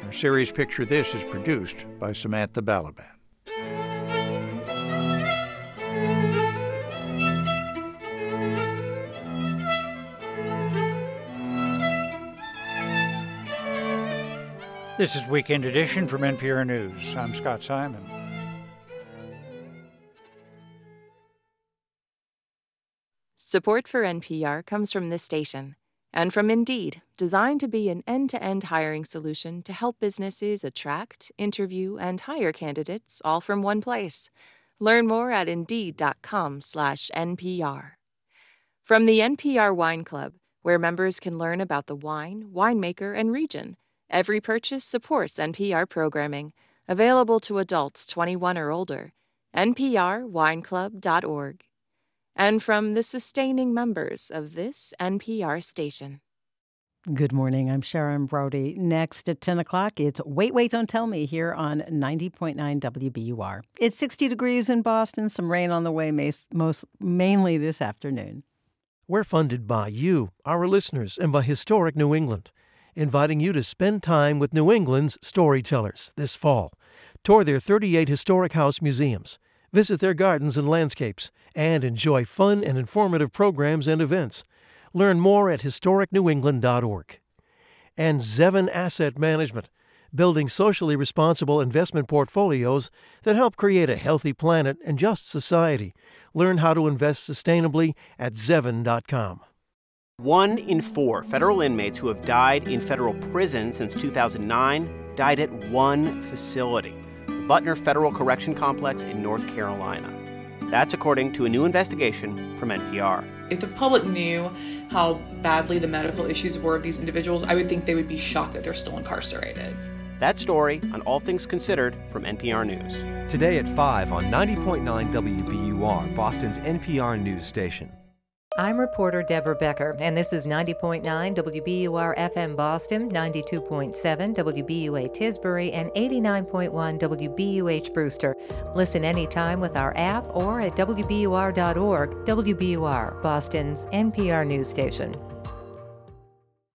Our series Picture This is produced by Samantha Balaban. This is Weekend Edition from NPR News. I'm Scott Simon. Support for NPR comes from this station and from Indeed, designed to be an end to end hiring solution to help businesses attract, interview, and hire candidates all from one place. Learn more at Indeed.com/slash NPR. From the NPR Wine Club, where members can learn about the wine, winemaker, and region, Every purchase supports NPR programming, available to adults 21 or older. NPRWineClub.org. And from the sustaining members of this NPR station. Good morning. I'm Sharon Brody. Next at 10 o'clock, it's Wait, Wait, Don't Tell Me here on 90.9 WBUR. It's 60 degrees in Boston, some rain on the way, most mainly this afternoon. We're funded by you, our listeners, and by Historic New England, inviting you to spend time with New England's storytellers this fall. Tour their 38 historic house museums, visit their gardens and landscapes, and enjoy fun and informative programs and events. Learn more at historicnewengland.org. And Zevin Asset Management, building socially responsible investment portfolios that help create a healthy planet and just society. Learn how to invest sustainably at Zevin.com. One in four federal inmates who have died in federal prison since 2009 died at one facility, Butner Federal Correction Complex in North Carolina. That's according to a new investigation from NPR. If the public knew how badly the medical issues were of these individuals, I would think they would be shocked that they're still incarcerated. That story on All Things Considered from NPR News. Today at 5 on 90.9 WBUR, Boston's NPR news station. I'm reporter Deborah Becker, and this is 90.9 WBUR FM Boston, 92.7 WBUA Tisbury, and 89.1 WBUH Brewster. Listen anytime with our app or at WBUR.org. WBUR, Boston's NPR news station.